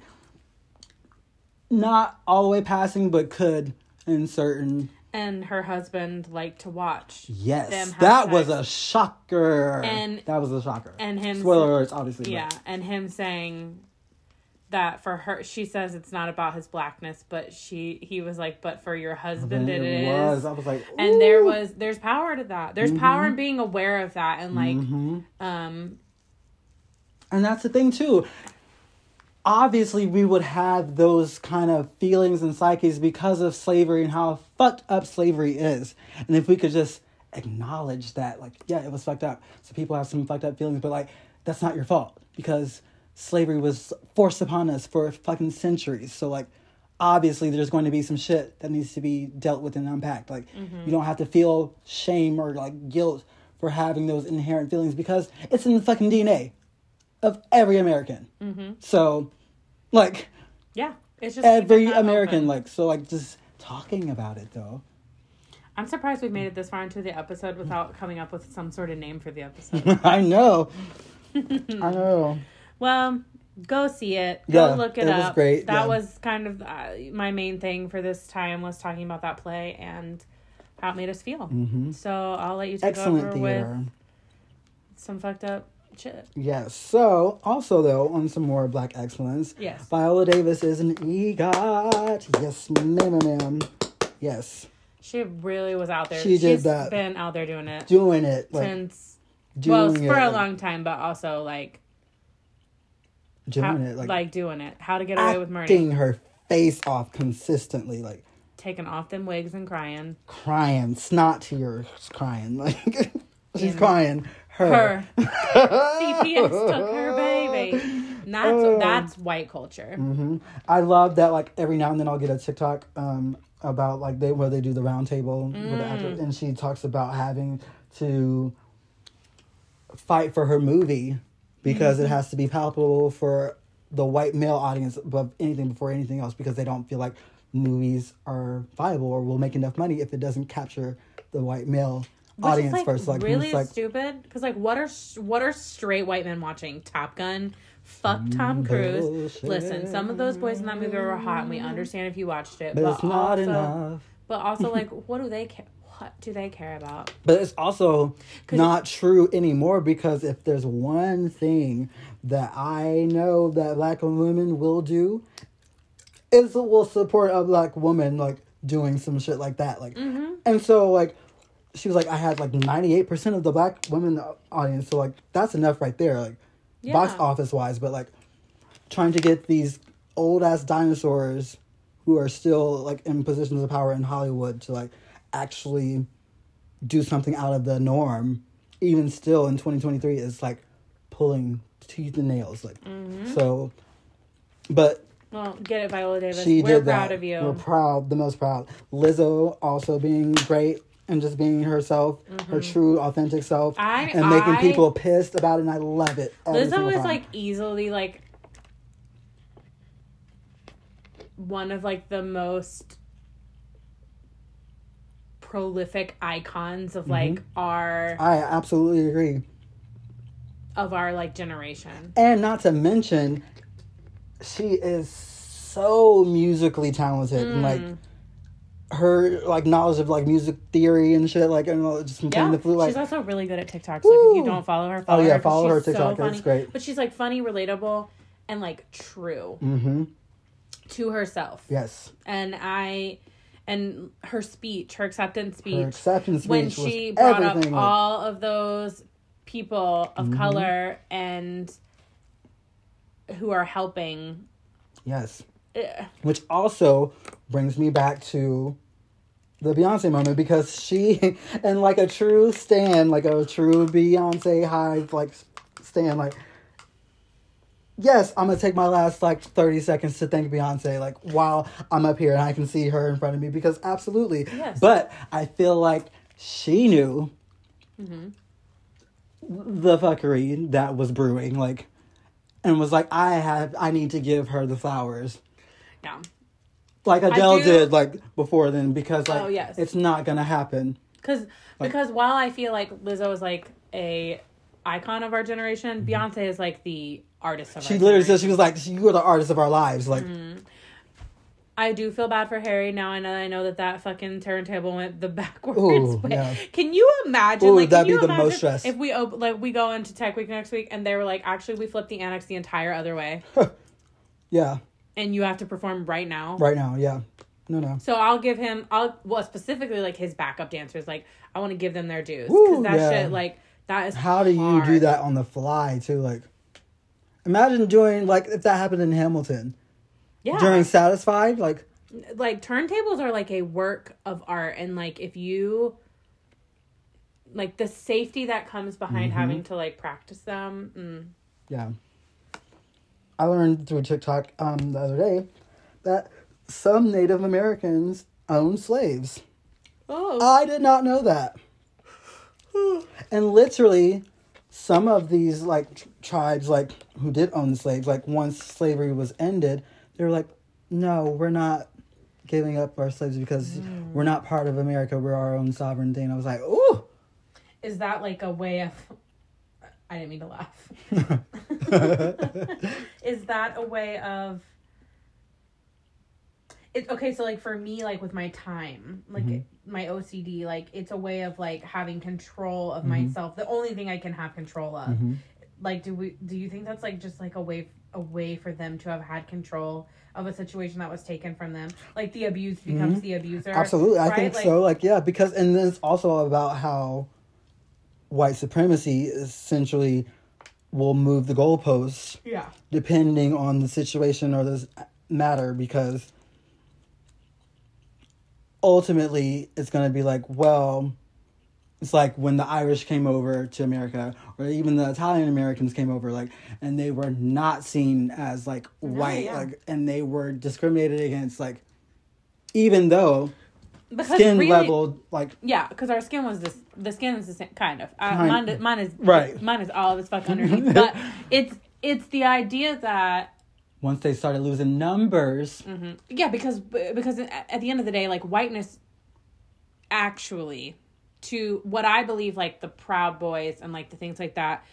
not all the way passing, but could in certain. and her husband liked to watch Yes. That was a shocker. And- that was a shocker. and him Spoiler alerts, obviously. yeah and him saying that for her she says it's not about his blackness but she he was like but for your husband it is was. I was like, and there was there's power to that there's power in being aware of that and like Mhm. um And that's the thing too. Obviously, we would have those kind of feelings and psyches because of slavery and how fucked up slavery is. And if we could just acknowledge that, like, yeah, it was fucked up. So people have some fucked up feelings, but like, that's not your fault because slavery was forced upon us for fucking centuries. So like, obviously, there's going to be some shit that needs to be dealt with and unpacked. Like, mm-hmm. you don't have to feel shame or like guilt for having those inherent feelings because it's in the fucking DNA of every American. Mm-hmm. So, like yeah it's just every American, open. like so, like just talking about it though. i'm surprised we've made it this far into the episode without coming up with some sort of name for the <laughs> episode I know, <laughs> I know. Well, go see it. Go Yeah, look it, it was up. great, That yeah. was kind of uh, my main thing for this time was talking about that play and how it made us feel. Mhm. So I'll let you take Excellent over theater. with some fucked up shit. Yes. So, also though, on some more Black excellence, Yes. Viola Davis is an EGOT. Yes, ma'am, ma'am. Yes, She really was out there. She did that. been out there doing it doing it like since doing well it, for a long time, but also like doing how, it like, like, doing it. How to get away with murder. acting her face off consistently, like Taking off them wigs and crying. crying, snot tears, crying, <laughs> like she's In- crying. Her. Her <laughs> CPS took her baby. And that's Oh. that's white culture. hmm I love that. Like every now and then, I'll get a TikTok um about like they where they do the round table with the actor, and she talks about having to fight for her movie because it mm-hmm. has to be palpable for the white male audience above anything before anything else because they don't feel like movies are viable or will make enough money if it doesn't capture the white male Which audience like first. Like really like stupid because like what are what are straight white men watching Top Gun? Fuck mm, Tom Cruise. bullshit. Listen, some of those boys in that movie were hot, and we understand if you watched it, but but, it's not also, enough. But also, <laughs> like, what do they care? What do they care about? But it's also not true anymore because if there's one thing that I know that black women will do, is will support a black woman like doing some shit like that. Like, Mm-hmm. and so like she was like, I had like ninety eight percent of the black women audience, so like that's enough right there. Like box office wise, but like trying to get these old ass dinosaurs who are still like in positions of power in Hollywood to like actually do something out of the norm, even still in 2023, is like pulling teeth and nails. Like Mm-hmm. so, but Well, get it, Viola Davis. she We're did proud that. of you. We're proud, the most proud. Lizzo also being great and just being herself, her true, authentic self, Mm-hmm. I- and making I- people pissed about it. And I love it. Lizzo is time. like easily like one of like the most prolific icons of like our I absolutely agree. of our like generation. And not to mention, she is so musically talented and like Mm. her like knowledge of like music theory and shit, like and all- just playing Yeah, the flute, like she's also really good at TikTok. So if you don't follow her, follow Oh, yeah, her follow her she's so TikTok, it's funny. great. But she's like funny, relatable, and like true mm-hmm. to herself. Yes, And I, and her speech, her acceptance speech, her acceptance when she brought up everything. like- all of those people of Mhm. color and who are helping. yes, eh, which also brings me back to the Beyonce moment because she <laughs> and like a true stand, like a true Beyonce high like stand, like yes, I'm gonna take my last like 30 seconds to thank Beyonce, like while I'm up here and I can see her in front of me because absolutely. Yes. But I feel like she knew Mm-hmm. the fuckery that was brewing, like and was like, I have I need to give her the flowers Yeah. like Adele did like before then because like Oh, yes. it's not gonna happen. Because because while I feel like Lizzo is like a icon of our generation, Beyonce is like the artist of Mm-hmm. She literally said she was like, "You are the artist of our lives." Like, I do feel bad for Harry now. I know I know that that fucking turntable went the <laughs> backwards Ooh, way. yeah. Can you imagine? Ooh, like, that'd be the most stress. If we op- like we go into Tech Week next week and they were like, actually, we flipped the annex the entire other way, <laughs> yeah, and you have to perform right now. right now, yeah, no, no, So I'll give him. I'll well specifically like his backup dancers. Like I want to give them their dues because that yeah. shit like that is. how do you do that on the fly too? Like, imagine doing like if that happened in Hamilton Yeah. during Satisfied. Like, like turntables are like a work of art and like if you like the safety that comes behind Mm-hmm. having to like practice them mm. yeah, I learned through TikTok um the other day that some Native Americans own slaves. oh I did not know that. and literally, some of these like tr- tribes, like who did own slaves, like once slavery was ended, they were like, "No, we're not giving up our slaves because we're not part of America. We're our own sovereign thing." I was like, "Ooh." is that like a way of i didn't mean to laugh <laughs> is that a way of it, okay so like for me like with my time like Mm-hmm. My ocd like it's a way of like having control of Mm-hmm. myself the only thing i can have control of like do we do you think that's like just like a way a way for them to have had control of a situation that was taken from them like the abused becomes the abuser Mm-hmm. Absolutely, I think Like, so. Like, yeah, because and then it's also about how white supremacy essentially will move the goalposts yeah depending on the situation or the matter because ultimately it's going to be like well it's like when the irish came over to america or even the italian americans came over like and they were not seen as like white yeah. like and they were discriminated against like even though because skin really, level like Yeah, because our skin was this. The skin is the same, kind of. Uh, Kind- mine, is- mine is Right. Mine is all this fuck underneath, <laughs> but it's it's the idea that once they started losing numbers mhm. yeah, because because at the end of the day, like whiteness, actually, to what I believe, like the Proud Boys and like the things like that,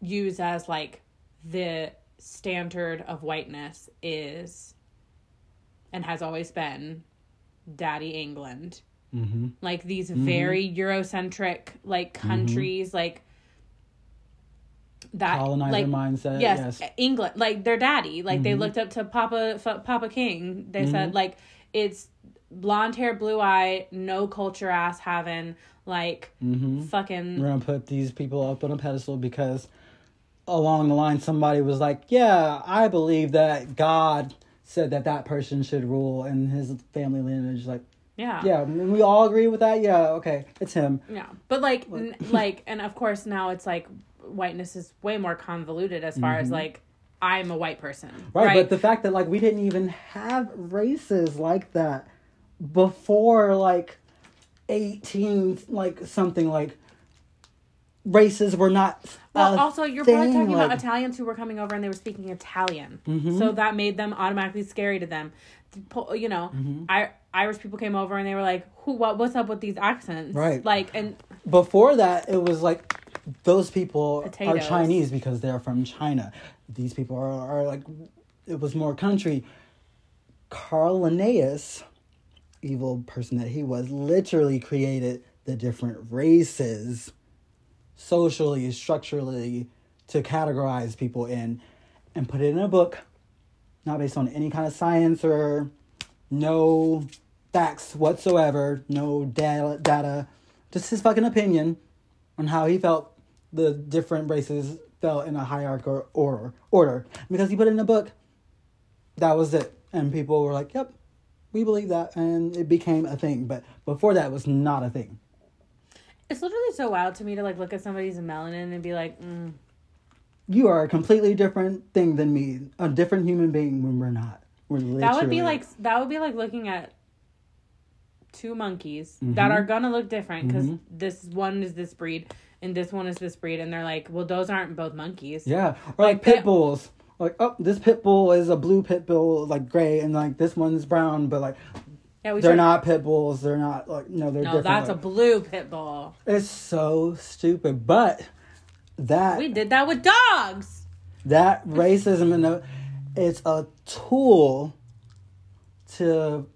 use as like the standard of whiteness is, and has always been, Daddy England mm-hmm. like these very eurocentric like countries like that colonizer like mindset yes, yes, england like their daddy. Like they looked up to papa F- papa king. They said like it's blonde hair blue eye no culture ass having like Mm-hmm. fucking we're gonna put these people up on a pedestal because along the line somebody was like yeah i believe that god said that that person should rule in his family lineage like yeah. Yeah we all agree with that? Yeah okay it's him. Yeah, but like, n- like, and of course now it's like whiteness is way more convoluted as far as like I'm a white person. Mm-hmm. Right, but the fact that like we didn't even have races like that before like 18 like something like races were not well, also you're probably thing, talking about Italians who were coming over and they were speaking Italian, Mhm. so that made them automatically scary to them. You know, Mm-hmm. I Irish people came over and they were like, "Who? What? What's up with these accents?" Right. Like, and before that it was like those people are chinese because they're from china. These people are, are like it was more country. Carl linnaeus evil person that he was literally created the different races socially structurally to categorize people in and put it in a book not based on any kind of science or no facts whatsoever, no data, data, just his fucking opinion on how he felt the different races fell in a hierarchical order. Order because he put it in a book. That was it, and people were like, "Yep, we believe that," and it became a thing. But before that, it was not a thing. it's literally so wild to me to like look at somebody's melanin and be like, mm, You are a completely different thing than me, a different human being when we're not. We're literally that would be like that would be like looking at two monkeys that Mhm. are gonna look different because Mhm. this one is this breed and this one is this breed, and they're like, well, those aren't both monkeys. Yeah, or like, Like, they- pit bulls. Like, oh, this pit bull is a blue pit bull, like gray, and like this one's brown, but like Yeah, we they're should- not pit bulls. They're not like no, they're No, different. that's a blue pit bull. It's so stupid, but that We did that with dogs. that racism and the, it's a tool to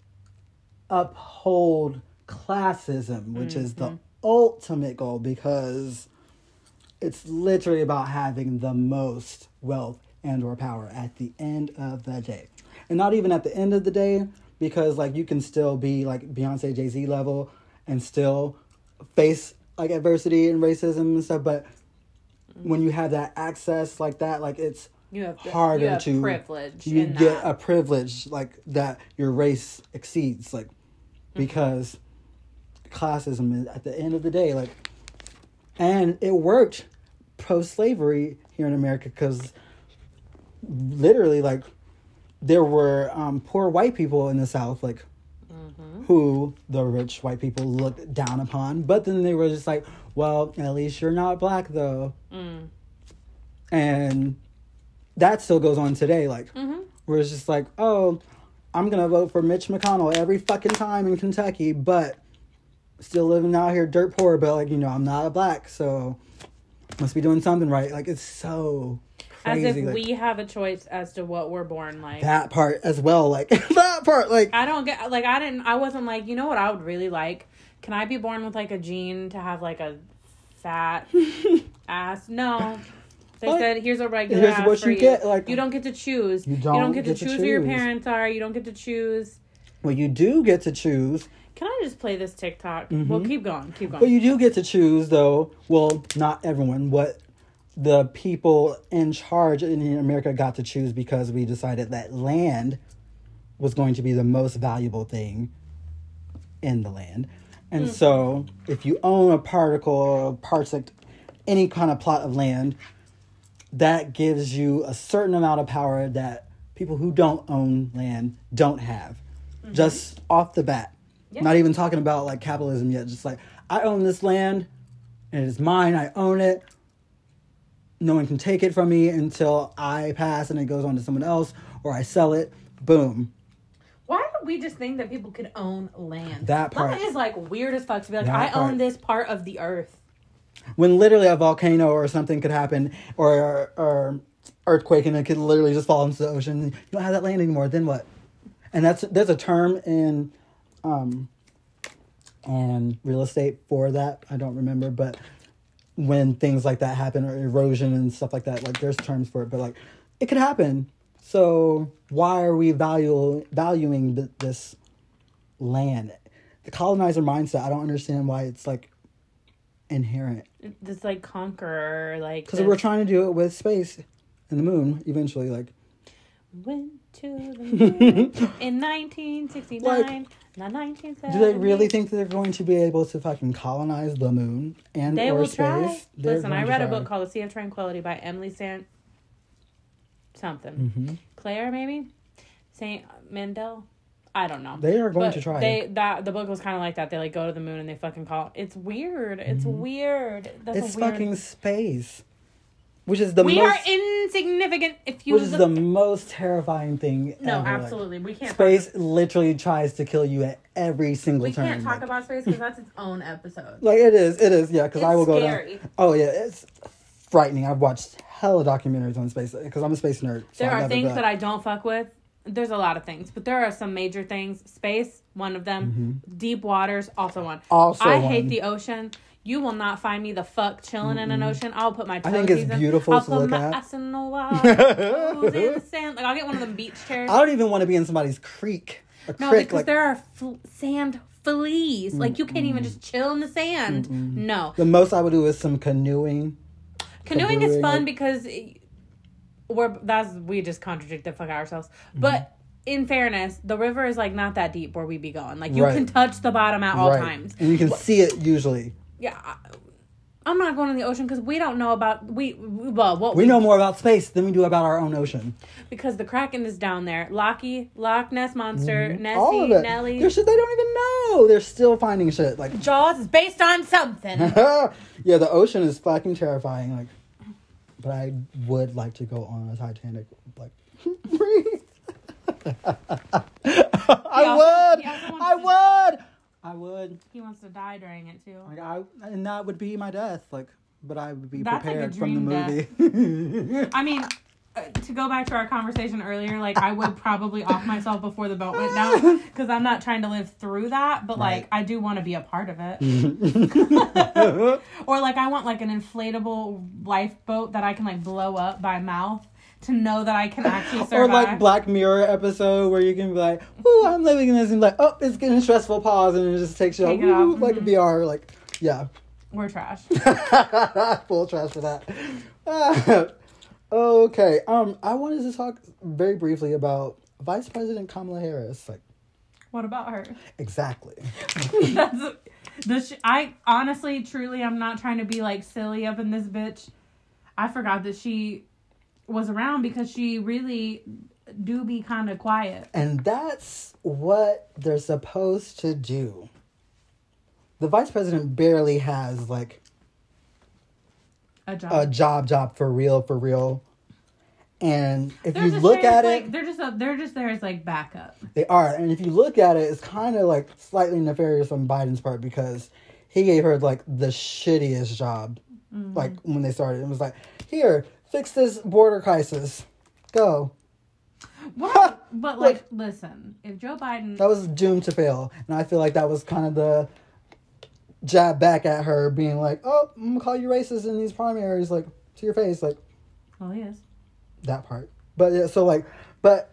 uphold classism, which is Mm-hmm. the ultimate goal because it's literally about having the most wealth and or power at the end of the day. And not even at the end of the day because like you can still be like Beyonce Jay-Z level and still face like adversity and racism and stuff, but when you have that access like that, like it's You have the- harder you have to privilege. You get that. a privilege like that your race exceeds, like Mm-hmm. because classism is at the end of the day, like, and it worked post slavery here in America because literally, like, there were um, poor white people in the South, like Mm-hmm. who the rich white people looked down upon. But then they were just like, well, at least you're not black though. Mm. And that still goes on today. Like, Mm-hmm. where it's just like, oh, I'm going to vote for Mitch McConnell every fucking time in Kentucky, but still living out here dirt poor. But, like, you know, I'm not a black, so must be doing something right. Like, it's so crazy. As if like, we have a choice as to what we're born like. that part as well. Like, <laughs> that part, like, I don't get like I didn't I wasn't like, you know what I would really like? Can I be born with like a gene to have like a fat <laughs> ass? No. They What? said here's a regular Here's ass what for you get, like- you don't get to choose. You You don't don't, get, get to to choose who your parents are. You don't get to choose. well, you do get to choose. Can I just play this TikTok? Mm-hmm. Well, keep going, keep going. But you do get to choose, though. Well, not everyone. What the people in charge in America got to choose because we decided that land was going to be the most valuable thing in the land. And so, if you own a particle parsec, any kind of plot of land, that gives you a certain amount of power that people who don't own land don't have. Just off the bat. Yeah. Not even talking about like capitalism yet. Just like, I own this land and it is mine. I own it. No one can take it from me until I pass and it goes on to someone else or I sell it. Boom. Why do we just think that people could own land? That part. Is like weird as fuck to be like, I part. own this part of the earth. When literally a volcano or something could happen or or earthquake and it could literally just fall into the ocean. You don't have that land anymore. Then what? And that's there's a term in um and real estate for that. I don't remember, but when things like that happen or erosion and stuff like that, like there's terms for it, but like it could happen. So why are we value valuing th- this land? The colonizer mindset. I don't understand why it's like inherent This like conqueror, like because we're trying to do it with space and the moon eventually. Like Went to the <laughs> moon in 1969, Like, not 1970. Do they really think that they're going to be able to fucking colonize the moon and They or will space? try. They're Listen, I read a book called The Sea of Tranquility by Emily Sant something. Mm-hmm. Claire, maybe? Saint Mandel? I don't know. They are going But to try. They that the book was kind of like that. They like go to the moon and they fucking call. It's weird. It's weird. That's Mm-hmm. it's weird. fucking space, which is the we most, are insignificant. If you which is the most terrifying thing. no, ever. Absolutely, we can't. space Talk, literally tries to kill you at every single we turn. can't talk like, about space because that's its own episode. like it is, it is, yeah. Because I will go scary. down. Oh yeah, it's frightening. I've watched hella documentaries on space because I'm a space nerd. so There are things go. that I don't fuck with. There's a lot of things, but there are some major things. Space, one of them. Deep waters, also one. Mm-hmm. Also I one. hate the ocean. You will not find me the fuck chilling in an ocean. I'll put my I think it's in. beautiful I'll to put look my at. ass in the <laughs> water, in the sand. Like I'll get one of them beach chairs. I don't even want to be in somebody's creek. A no, creek, because like there are fl- sand fleas. Like you can't even just chill in the sand. No, the most I would do is some canoeing. canoeing is fun like- because it- we're that's we just contradict the fuck ourselves. Mm-hmm. But in fairness, the river is like not that deep where we be going. Like you Right. can touch the bottom at all right. times. and you can see it usually. Yeah. I, I'm not going in the ocean because we don't know about we well what We know more about space than we do about our own ocean. because the Kraken is down there. Locky, Loch Ness monster, Nessie, Mm-hmm. All of it. Nelly, There's shit they don't even know. They're still finding shit. Like, <laughs> Jaws is based on something. <laughs> yeah, the ocean is fucking terrifying. Like, but I would like to go on a Titanic. Like, breathe. <laughs> I also- would. also wants I would. I would. he wants to die during it too. Like, I and that would be my death. Like, but I would be That's like prepared from the movie. I mean, uh, to go back to our conversation earlier, like I would probably off myself before the boat went down <laughs> because I'm not trying to live through that, but like I do want to be a part of it. <laughs> <laughs> or like I want like an inflatable lifeboat that I can like blow up by mouth to know that I can actually survive. <laughs> Or like Black Mirror episode where you can be like, "Ooh, I'm living in this," and like, "Oh, it's getting stressful." Pause, and it just takes you Take out, "Ooh," like a. VR, like, yeah, We're trash. <laughs> full trash for that. <laughs> Okay, um, I wanted to talk very briefly about Vice President Kamala Harris. Like, What about her? exactly. That's the sh- I honestly, truly, I'm not trying to be like silly up in this bitch. I forgot that she was around because she really do be kind of quiet. And that's what they're supposed to do. The vice president barely has like A job. a job job for real for real. And if They're you look at like, it, they're just a, they're just there as like backup. they are. And if you look at it, it's kind of like slightly nefarious on Biden's part because he gave her like the shittiest job. Mm-hmm. Like when they started, it was like, here, fix this border crisis. Go. What? <laughs> but like, listen, if Joe Biden, That was doomed to fail. And I feel like that was kind of the jab back at her, being like, oh, I'm to call you racist in these primaries, like, to your face. Like, well, he is. that part. But yeah, so like, but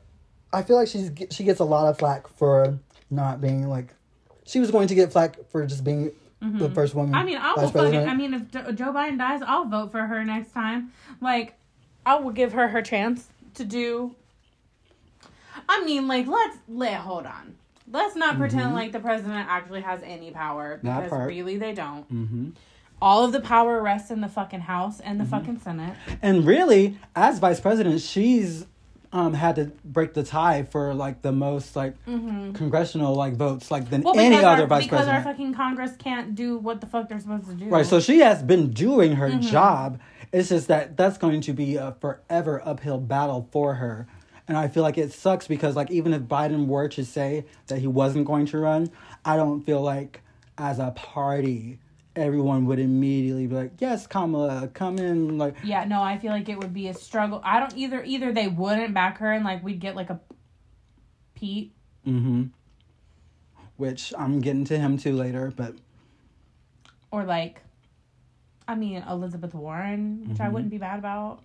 I feel like she's she gets a lot of flack for not being like, she was going to get flack for just being the first woman. Mm-hmm. I mean, I will fucking. I mean, if Joe Biden dies, I'll vote for her next time. Like, I will give her her chance to do. I mean, like, let's let hold on. Let's not pretend like the president actually has any power Mm-hmm. Because really they don't. hmm All of the power rests in the fucking House and the fucking Senate. And really, as vice president, she's um had to break the tie for like the most like congressional like votes like than Well, any other our, vice because president. our fucking Congress can't do what the fuck they're supposed to do. Right, so she has been doing her Mm-hmm. job. It's just that that's going to be a forever uphill battle for her. And I feel like it sucks because like even if Biden were to say that he wasn't going to run, I don't feel like as a party everyone would immediately be like, "Yes, Kamala, come in." Like, Yeah, no, I feel like it would be a struggle. I don't either. Either they wouldn't back her, and like we'd get like a Pete. mhm. Which I'm getting to him too later, but or like I mean Elizabeth Warren, which I Mm-hmm. wouldn't be mad about.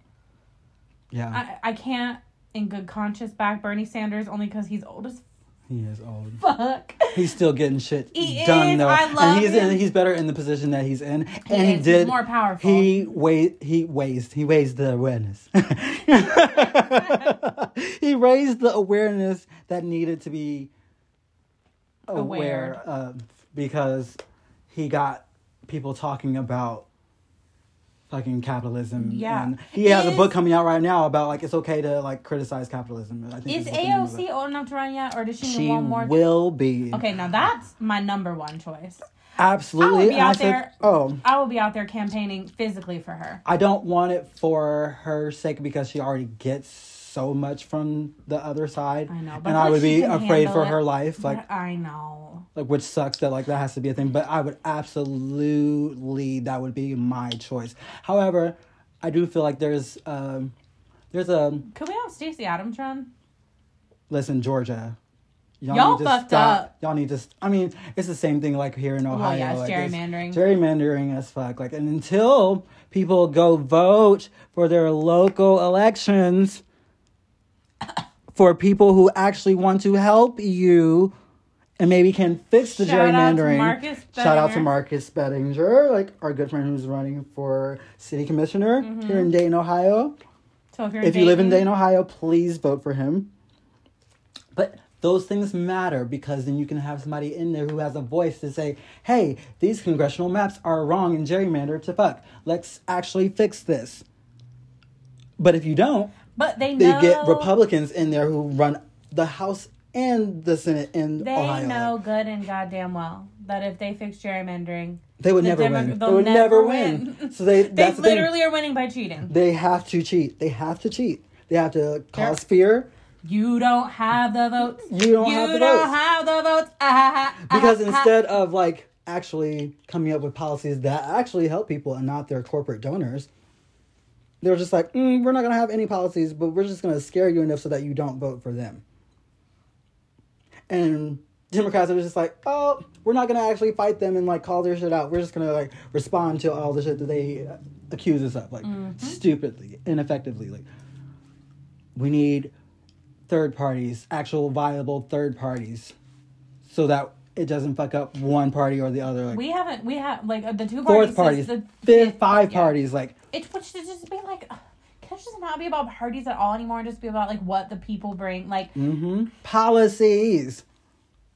yeah. I I can't in good conscience back Bernie Sanders only because he's old as He is old. Fuck. He's still getting shit He done is. though, I love and he's him. in. He's better in the position that he's in, He and he is. He's did more powerful. He weighed. He weighs. He weighs the awareness. <laughs> he raised the awareness that needed to be aware, Aware. of because he got people talking about fucking capitalism. Yeah. and he has a book coming out right now about like it's okay to like criticize capitalism. I think Is what the name of it. AOC old enough to run yet, or does she, She need one more? will be Okay, now that's my number one choice. absolutely. I would be out said, there- oh. I will be out there campaigning physically for her. I don't want it for her sake because she already gets so much from the other side. I know, but and I would be afraid for it- her life, like I know. like which sucks that like that has to be a thing. But I would absolutely that would be my choice. However, I do feel like there's um there's a Could we have Stacey Adams run? listen Georgia. Y'all need to fucked stop. up. Y'all need to. st- I mean, it's the same thing like here in Ohio. yeah, like, gerrymandering. gerrymandering as fuck. Like, and until people go vote for their local elections for people who actually want to help you and maybe can fix the Shout out to gerrymandering. Marcus Shout out to Marcus Bettinger, like our good friend who's running for city commissioner Mm-hmm. here in Dayton, Ohio. So if you're If you live in Dayton- Dayton, Ohio, please vote for him. But those things matter because then you can have somebody in there who has a voice to say, hey, these congressional maps are wrong and gerrymandered to fuck. Let's actually fix this. But if you don't, but they they get Republicans in there who run the House and the Senate in Ohio. They Ohio. know good and goddamn well that if they fix gerrymandering, They would the never Demo- win. They would never never win. win. So they <laughs> they that's the literally are winning by cheating. they have to cheat. They have to cheat. They have to cause fear. You don't have the votes. You don't have the don't votes. have the votes. Ah, ah, because ah. instead of like actually coming up with policies that actually help people and not their corporate donors they're just like mm, we're not going to have any policies but we're just going to scare you enough so that you don't vote for them. And democrats are just like oh we're not going to actually fight them and like call their shit out. We're just going to like respond to all the shit that they uh, accuse us of like stupidly ineffectively like we need third parties actual viable third parties so that it doesn't fuck up one party or the other. Like we haven't. We have like uh, the two fourth parties. The fifth, five yeah. parties. Like It which should just be like. Can it just not be about parties at all anymore? and Just be about like what the people bring, like hmm policies.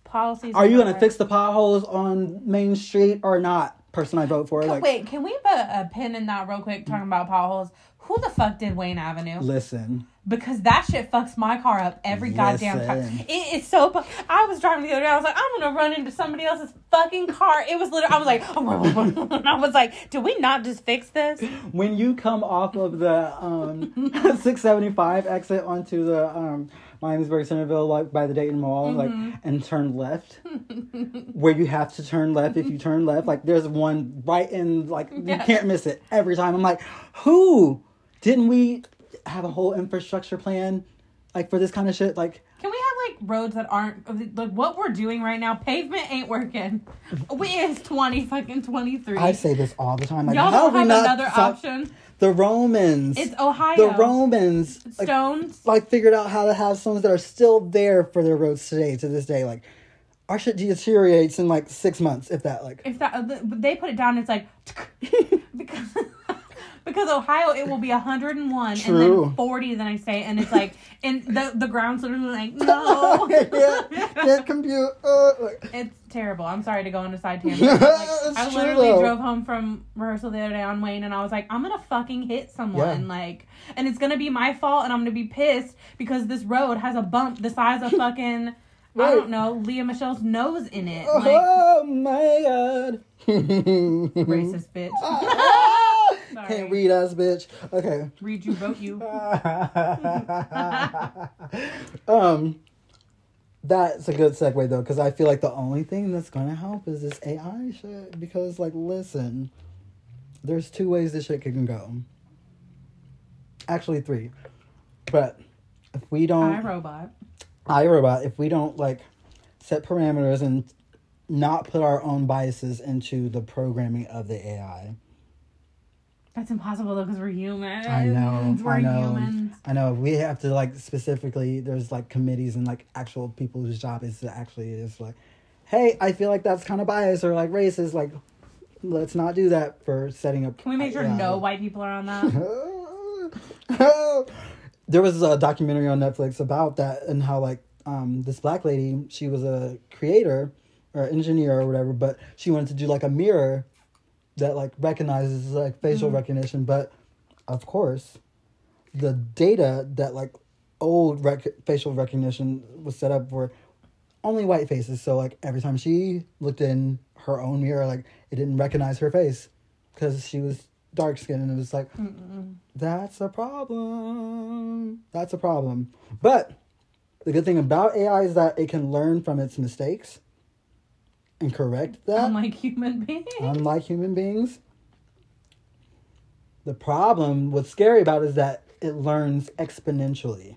policies. Are you gonna fix the potholes on Main Street or not? Person I vote for. Like, Wait, can we put a pin in that real quick? Talking about potholes. Who the fuck did Wayne Avenue? listen. Because that shit fucks my car up every goddamn time. It is so. fu- I was driving the other day. I was like, I'm gonna run into somebody else's fucking car. It was literally. I was like, and <laughs> I was like, did we not just fix this? When you come off of the um, <laughs> 675 exit onto the um, Miamisburg Centerville, like by the Dayton Mall, like and turn left, where you have to turn left if you turn left. Like there's one right in, like you Yeah. can't miss it every time. I'm like, who didn't we have a whole infrastructure plan like for this kind of shit? Like Can we have like roads that aren't like what we're doing right now? Pavement ain't working. We is twenty fucking twenty three. I say this all the time. Like Y'all don't have not another stop- option. The Romans. It's Ohio. the Romans. Like, Stones. like figured out how to have stones that are still there for their roads today to this day. Like our shit deteriorates in like six months, if that. Like if that they put it down, it's like <laughs> because because Ohio it will be hundred and one and then forty the next day, and it's like and the the ground's literally like no. <laughs> yeah, can't compute. Uh, <laughs> It's terrible. I'm sorry to go on a side tangent. Like, <laughs> I literally though. drove home from rehearsal the other day on Wayne, and I was like, I'm gonna fucking hit someone, Yeah. like, and it's gonna be my fault, and I'm gonna be pissed because this road has a bump the size of fucking. I don't know, Lea Michele's nose in it. Like, oh my god. racist bitch. Sorry. Can't read us, bitch. Okay. Read you, vote you. <laughs> um, that's a good segue though, because I feel like the only thing that's gonna help is this AI shit. Because, like, listen, there's two ways this shit can go. Actually, three. But if we don't, I robot. iRobot, if we don't like set parameters and not put our own biases into the programming of the AI, That's impossible though, because we're humans. I know. We're I know. humans. I know. We have to like specifically. There's like committees and like actual people whose job is to actually is like, hey, I feel like that's kind of biased or like racist. Like, let's not do that for setting up. Can we make sure Yeah. no white people are on that? <laughs> there was a documentary on Netflix about that and how like um this black lady she was a creator or engineer or whatever but she wanted to do like a mirror that like recognizes like facial mm-hmm. recognition but of course the data that like old rec- facial recognition was set up for only white faces so like every time she looked in her own mirror like it didn't recognize her face because she was dark skinned and it was like that's a problem. That's a problem. But the good thing about AI is that it can learn from its mistakes and correct that, Unlike human <laughs> beings. unlike human beings. The problem, what's scary about it is that it learns exponentially.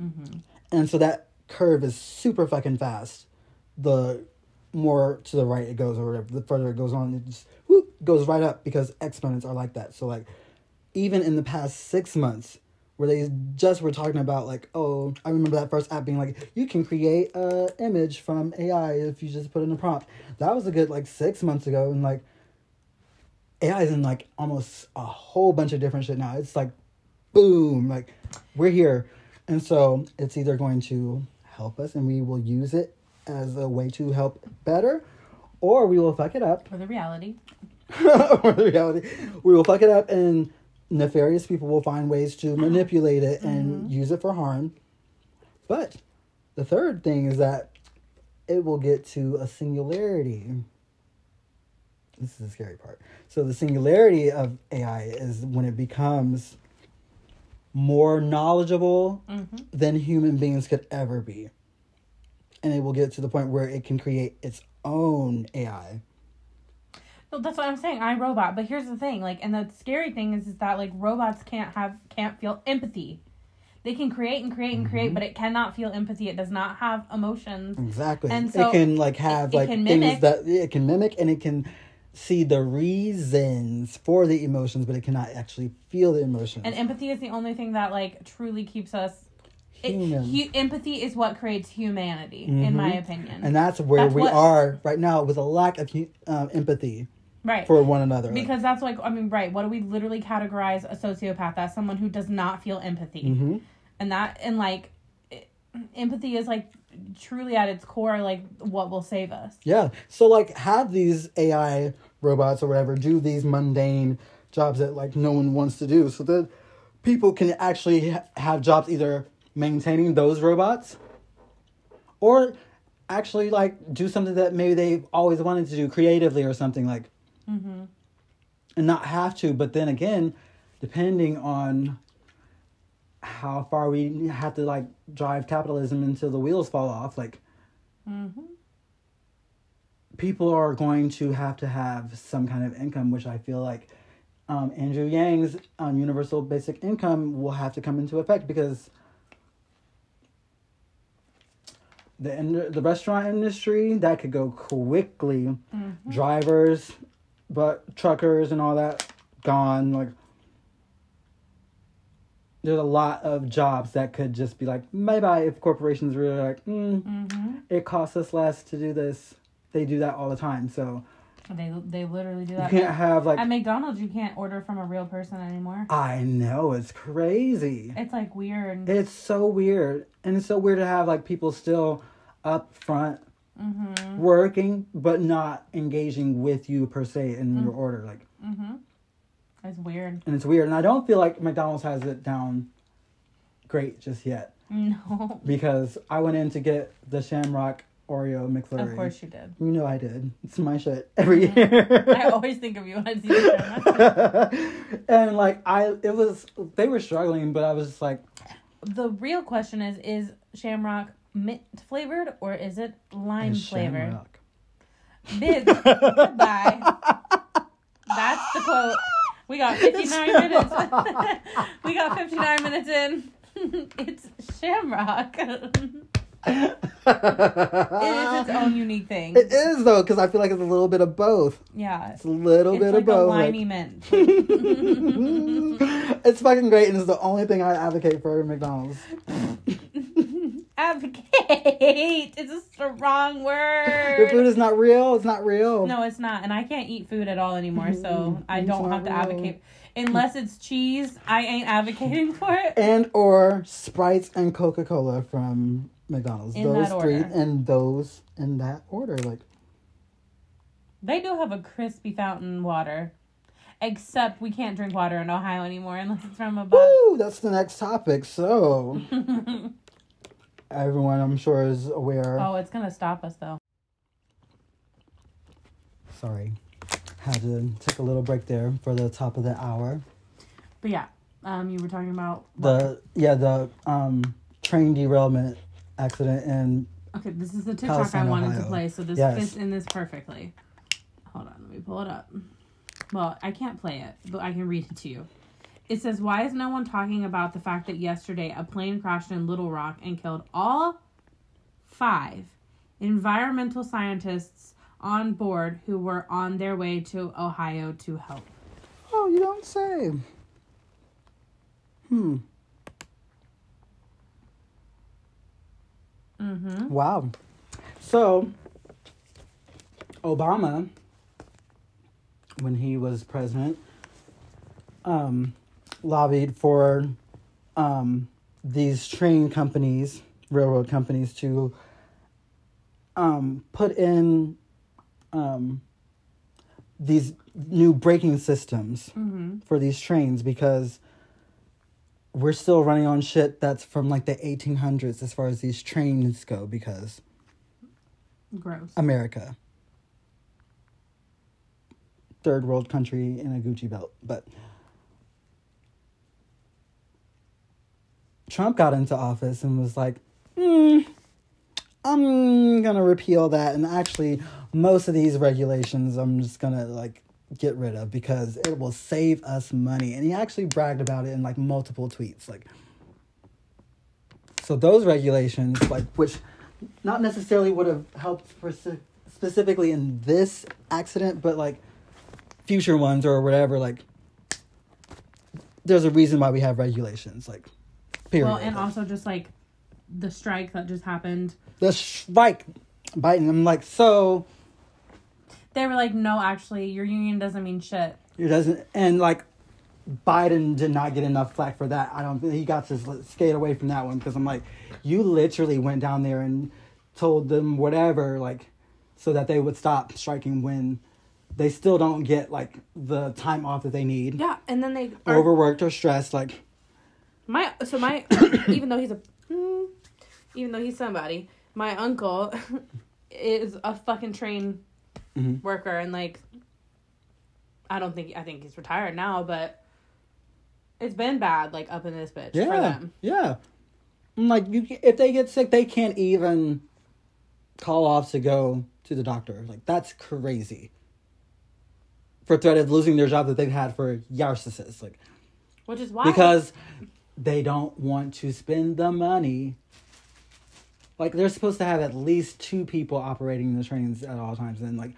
Mm-hmm. And so that curve is super fucking fast. The more to the right it goes or whatever, the further it goes on, it just whoop, goes right up because exponents are like that. So like even in the past six months, where they just were talking about like, oh, I remember that first app being like, you can create a image from AI if you just put in a prompt. That was a good like six months ago, and like AI is in like almost a whole bunch of different shit now. It's like, boom, like we're here, and so it's either going to help us, and we will use it as a way to help better, or we will fuck it up For the reality. <laughs> or the reality. We will fuck it up, and nefarious people will find ways to mm-hmm. manipulate it and mm-hmm. use it for harm. But the third thing is that it will get to a singularity. This is the scary part. So, the singularity of AI is when it becomes more knowledgeable mm-hmm. than human beings could ever be. And it will get to the point where it can create its own AI. No, that's what I'm saying. I robot. But here's the thing, like, and the scary thing is, is that like robots can't have can't feel empathy. They can create and create and Mm-hmm. create, but it cannot feel empathy. It does not have emotions. Exactly. And so it can like have it like can things mimic. that it can mimic and it can see the reasons for the emotions, but it cannot actually feel the emotions. And empathy is the only thing that like truly keeps us. It, Human. hu- empathy is what creates humanity, in my opinion. and that's where That's we what- are right now with a lack of hu- um, empathy right. for one another. because that's like I mean, right? What do we literally categorize a sociopath as? Someone who does not feel empathy, Mhm. and that and like it- empathy is like truly at its core like what will save us. yeah. So like have these AI robots or whatever do these mundane jobs that like no one wants to do so that people can actually ha- have jobs either maintaining those robots or actually like do something that maybe they've always wanted to do creatively or something like and not have to but then again depending on how far we have to like drive capitalism until the wheels fall off like people are going to have to have some kind of income which i feel like um, andrew yang's um, universal basic income will have to come into effect because the in- the restaurant industry that could go quickly. Drivers, but truckers and all that gone. Like there's a lot of jobs that could just be like bye if corporations really like mm, it costs us less to do this. They do that all the time, so They they literally do that. you can't have like At McDonald's, you can't order from a real person anymore. I know it's crazy. It's like weird. It's so weird, and it's so weird to have like people still up front Mm-hmm. working, but not engaging with you per se in your mm-hmm. order. Like, mm-hmm. It's weird. and it's weird, and I don't feel like McDonald's has it down great just yet <laughs> No. because I went in to get the Shamrock Oreo McFlurry. Of course you did. you know I did. It's my shit every mm-hmm. year. I always think of you when I see the <laughs> and like I, it was they were struggling, but I was just like, The real question is: Is Shamrock mint flavored or is it lime "It's flavored? Shamrock." Goodbye. That's the quote. We got 59 minutes. <laughs> we got 59 minutes in. <laughs> it's Shamrock. <laughs> it is its own unique thing. It is though, because I feel like it's a little bit of both. yeah. It's a little It's bit like of both. a like- limey mint. it's fucking great, and it's the only thing I advocate for at McDonald's. Advocate. It's a strong word. Your food is not real. It's not real. No, it's not. And I can't eat food at all anymore, so Mm, I don't have to real. advocate. Unless it's cheese, I ain't advocating for it. And or Sprites and Coca Cola from McDonald's. In those that three order. and those in that order. Like They do have a crispy fountain water. Except we can't drink water in Ohio anymore unless it's from a bottle. Woo! That's the next topic. So <laughs> everyone, I'm sure, is aware. oh, it's gonna stop us though. Sorry, had to take a little break there for the top of the hour. But yeah, um, you were talking about The yeah the um train derailment accident in Okay, this is the TikTok Palestine, I wanted to play, so this Yes. fits in this perfectly. Hold on, let me pull it up. Well, I can't play it, but I can read it to you. It says, Why is no one talking about the fact that yesterday a plane crashed in Little Rock and killed all five environmental scientists on board who were on their way to Ohio to help? oh you don't say. Hmm. Mm-hmm. Wow. So, Obama, when he was president, um, lobbied for um, these train companies, railroad companies, to um, put in um, these new braking systems Mm-hmm. for these trains because we're still running on shit that's from like the 1800s as far as these trains go because Gross. America. Third world country in a Gucci belt. But Trump got into office and was like, hmm, I'm gonna repeal that. And actually, most of these regulations I'm just gonna like get rid of because it will save us money. And he actually bragged about it in like multiple tweets. Like, so those regulations, like, which not necessarily would have helped speci- specifically in this accident, but like future ones or whatever, like there's a reason why we have regulations, like period. Well, and also just like the strike that just happened. the strike biting. I'm like, so They were like, no, actually, your union doesn't mean shit. it doesn't, and like Biden did not get enough flack for that. I don't think he got to skate away from that one because I'm like, you literally went down there and told them whatever, like, so that they would stop striking when they still don't get like the time off that they need. Yeah, and then they are, Overworked or stressed, like my so my <coughs> even though he's a mm, even though he's somebody, my uncle <laughs> is a fucking train Mhm. worker and like I don't think I think he's retired now, but it's been bad like up in this bitch for yeah, them. yeah. I'm like, you if they get sick, they can't even call off to go to the doctor. Like that's crazy. For threat of losing their job that they've had for years, like Which is why because they don't want to spend the money. Like they're supposed to have at least two people operating the trains at all times, and like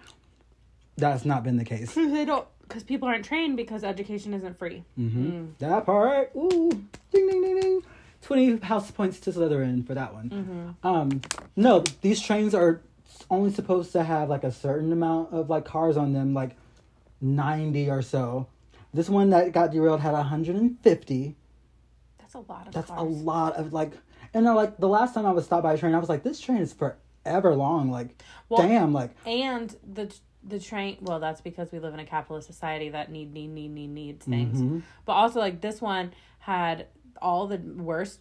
that's not been the case. they don't because people aren't trained because education isn't free. Mm-hmm. That part, ooh, ding ding ding ding, twenty house points to Slytherin for that one. Um, no, these trains are only supposed to have like a certain amount of like cars on them, like ninety or so. This one that got derailed had hundred and fifty. That's a lot of That's a lot of like, and like the last time I was stopped by a train, I was like, this train is forever long. Like, Well, damn, like And the the train well, that's because we live in a capitalist society that need need need need needs things. Mhm. But also like this one had all the worst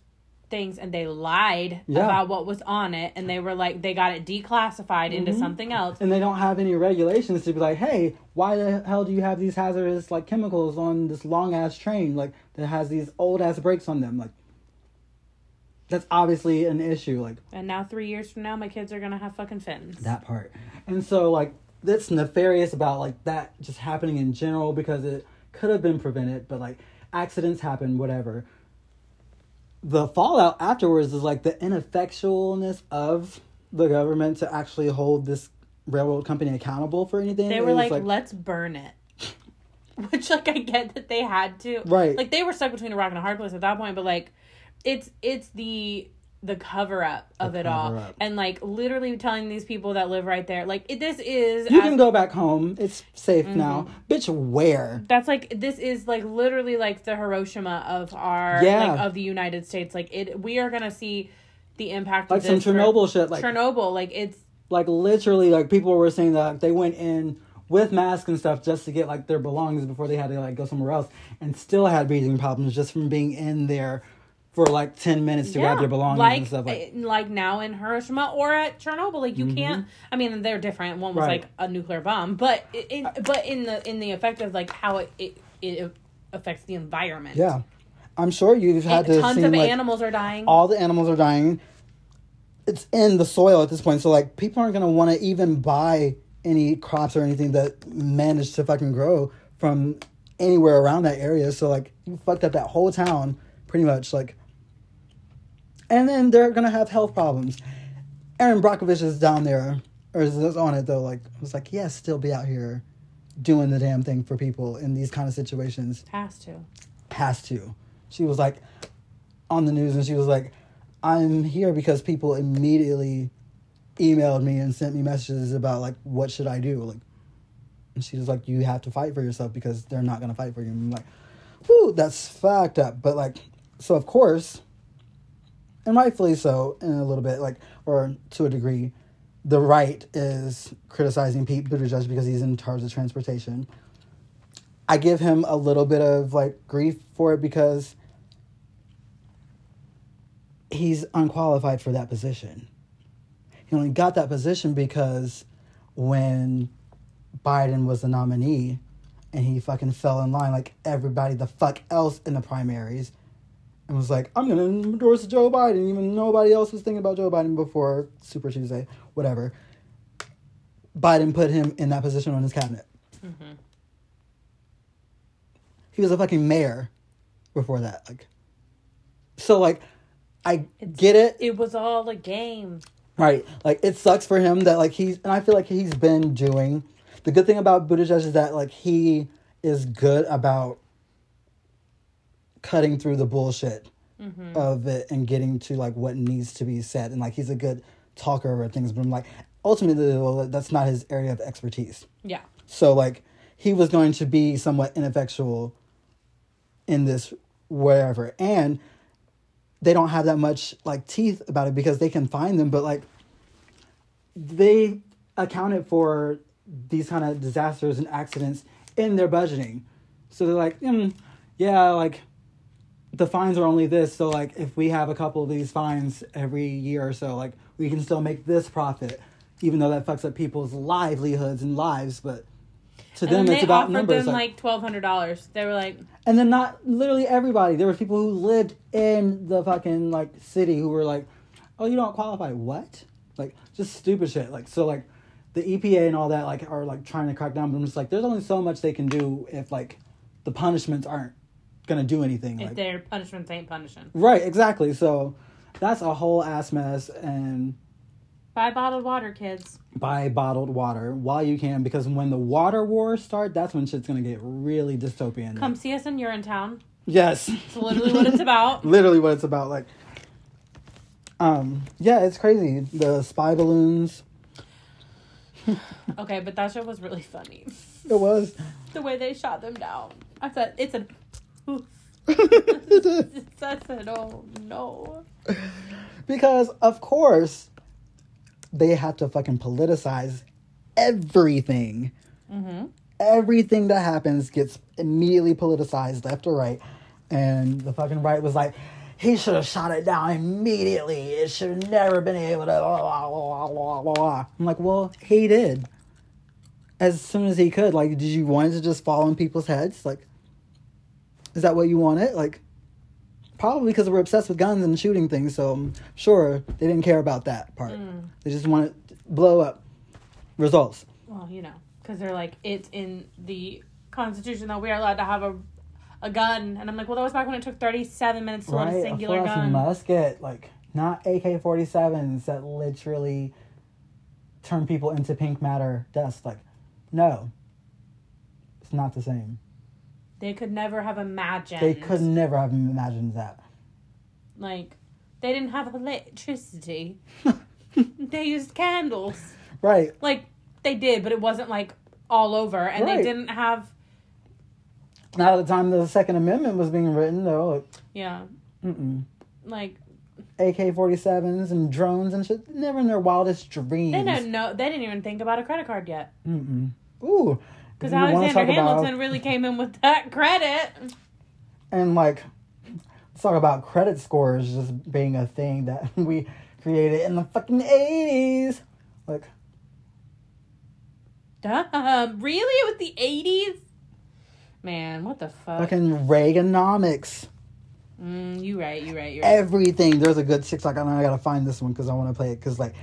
things and they lied Yeah. about what was on it and they were like they got it declassified into Mm-hmm. something else. and they don't have any regulations to be like, hey, why the hell do you have these hazardous like chemicals on this long ass train like that has these old ass brakes on them? Like, that's obviously an issue. Like And now 3 years from now my kids are going to have fucking fins. that part, and so like that's nefarious about like that just happening in general because it could have been prevented, but like accidents happen, whatever. The fallout afterwards is like the ineffectualness of the government to actually hold this railroad company accountable for anything. They were was like, let's burn it. <laughs> Which like I get that they had to. Right. Like they were stuck between a rock and a hard place at that point, but like it's it's the the cover up of The it all. cover-up. And like literally telling these people that live right there, like it, this is you as- can go back home. It's safe Mm-hmm. now. Bitch, where? that's like this is like literally like the Hiroshima of our Yeah. like of the United States. Like it we are gonna see the impact Like of some this for- Chernobyl shit. Like Chernobyl, like it's like literally like people were saying that they went in with masks and stuff just to get like their belongings before they had to like go somewhere else and still had breathing problems just from being in there for like 10 minutes to grab your belongings like, and stuff like eh, like now in Hiroshima or at Chernobyl, like you can't. I mean, they're different. One was Mm-hmm. Right. like a nuclear bomb, but in but in the in the effect of like how it it, it affects the environment. yeah i'm sure you've had And to tons see of like animals are dying. all the animals are dying it's in the soil at this point so like people aren't going to want to even buy any crops or anything that managed to fucking grow from anywhere around that area so like you fucked up that whole town pretty much like and then they're gonna have health problems. Erin Brockovich is down there, or is on it though. Like, I was like, yes, still be out here doing the damn thing for people in these kind of situations. Has to. Has to. She was like on the news, and she was like, I'm here because people immediately emailed me and sent me messages about like, what should I do? Like, and she was like, you have to fight for yourself because they're not gonna fight for you. And I'm like, whew, that's fucked up. But like, so of course and rightfully so in a little bit like or to a degree the right is criticizing Pete Buttigieg because he's in charge of transportation. I give him a little bit of like grief for it because he's unqualified for that position. He only got that position because when Biden was the nominee and he fucking fell in line like everybody the fuck else in the primaries and was like, I'm gonna endorse Joe Biden, even nobody else was thinking about Joe Biden before Super Tuesday, whatever. Biden put him in that position on his cabinet. Mm-hmm. He was a fucking mayor before that. Like, so like, I get it. It was all a game. Right. Like it sucks for him that like he's and I feel like he's been doing the good thing about Buttigieg is that like he is good about cutting through the bullshit of it and getting to like what needs to be said and like he's a good talker about things but I'm like ultimately well, that's not his area of expertise. Yeah. So like he was going to be somewhat ineffectual in this wherever. And they don't have that much like teeth about it because they can find them, but like they accounted for these kind of disasters and accidents in their budgeting. So they're like, mm, yeah, like the fines are only this. So like if we have a couple of these fines every year or so, like we can still make this profit, even though that fucks up people's livelihoods and lives. But to And them, it's they about offered numbers. them like- like twelve hundred dollars. They were like, and then not literally everybody. There were people who lived in the fucking like city who were like, "Oh, you don't qualify." What? Like just stupid shit. Like so, like the EPA and all that like are like trying to crack down. But I'm just like, there's only so much they can do if like the punishments aren't gonna do anything. if Like their punishments ain't punishing. right, exactly. So that's a whole ass mess. And Buy bottled water, kids. buy bottled water while you can because when the water wars start, that's when shit's gonna get really dystopian. Come see us in Urinetown. yes. It's literally what it's about. <laughs> literally what it's about like um yeah it's crazy the spy balloons <sighs> Okay, but that show was really funny. it was The way they shot them down. I said, it's a. I said, oh no. because of course they have to fucking politicize everything Mm-hmm. everything that happens gets immediately politicized left or right and the fucking right was like he should have shot it down immediately it should have never been able to blah, blah, blah, blah, blah, blah. i'm like well he did as soon as he could like did you want it to just fall on people's heads like is that what you wanted like probably because we're obsessed with guns and shooting things so i'm sure they didn't care about that part mm. they just wanted to blow up results Well, you know, because they're like, it's in the Constitution that we are allowed to have a, a gun, and I'm like, well, that was back when it took 37 minutes to load right, a a singular full gun. musket, like not AK forty sevens that literally turn people into pink matter dust. Like, no, it's not the same. They could never have imagined. They could never have imagined that. Like, they didn't have electricity. <laughs> they used candles. Right. Like, they did, but it wasn't like all over, and Right. they didn't have. Now, at the time the Second Amendment was being written, though, Yeah, mm-mm. like AK forty sevens and drones and shit, never in their wildest dreams. they didn't know. They didn't even think about a credit card yet. Mm-mm. Ooh. Because Alexander talk about- Hamilton really came in with that credit. and like let's talk about credit scores just being a thing that <laughs> we created in the fucking 80s like Duh. Really? With the 80s? Man, what the fuck? fucking reaganomics Mm, you right, you right, you right. everything there's a good tiktok and i gotta find this one because i want to play it because like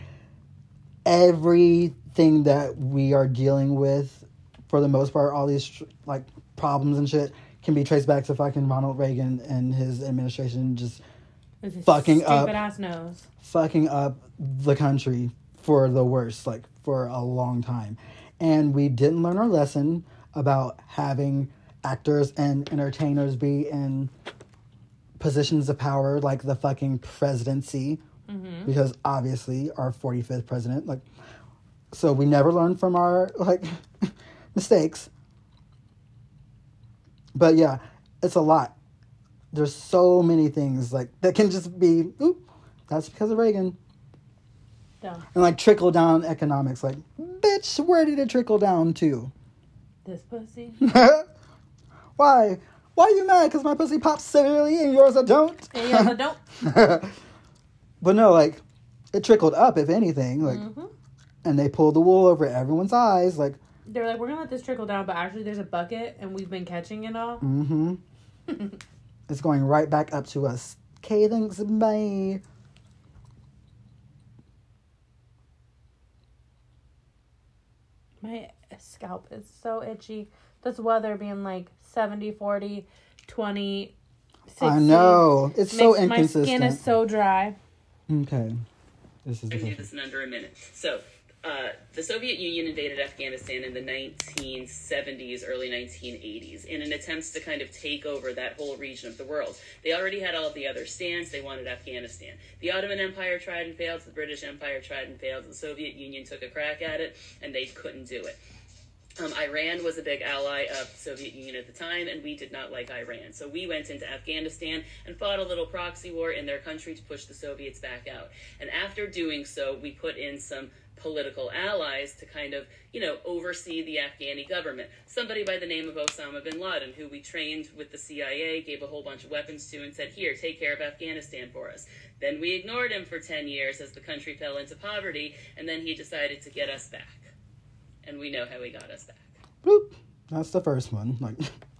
everything that we are dealing with for the most part all these like problems and shit can be traced back to fucking ronald reagan and his administration just his fucking up. ass nose. fucking up the country for the worst, like for a long time. And we didn't learn our lesson about having actors and entertainers be in positions of power like the fucking presidency mm-hmm. because obviously our 45th president like so we never learned from our like <laughs> mistakes but yeah it's a lot there's so many things like that can just be oop, that's because of reagan Dumb. and like trickle down economics like bitch where did it trickle down to This pussy. <laughs> why why are you mad because my pussy pops severely and yours I don't Hey, yes, I don't. <laughs> but no like it trickled up if anything like Mhm. and they pulled the wool over everyone's eyes like They're like, we're gonna let this trickle down, but actually, there's a bucket, and we've been catching it all. mm-hmm <laughs> it's going right back up to us okay thanks bye My scalp is so itchy. This weather being like 70, 40, 20, 60. i know it's so makes My skin is so dry. okay this is I the can do this in under a minute. So, uh, the Soviet Union invaded Afghanistan in the 1970s, early 1980s, in an attempt to kind of take over that whole region of the world. They already had all the other stands. They wanted Afghanistan. The Ottoman Empire tried and failed. The British Empire tried and failed. The Soviet Union took a crack at it, and they couldn't do it. Um, Iran was a big ally of the Soviet Union at the time, and we did not like Iran. So we went into Afghanistan and fought a little proxy war in their country to push the Soviets back out. And after doing so, we put in some political allies to kind of, you know, oversee the Afghani government. Somebody by the name of Osama bin Laden, who we trained with the CIA, gave a whole bunch of weapons to, and said, Here, take care of Afghanistan for us. Then we ignored him for 10 years as the country fell into poverty, and then he decided to get us back and we know how he got us back. Bloop. That's the first one. Like, <laughs>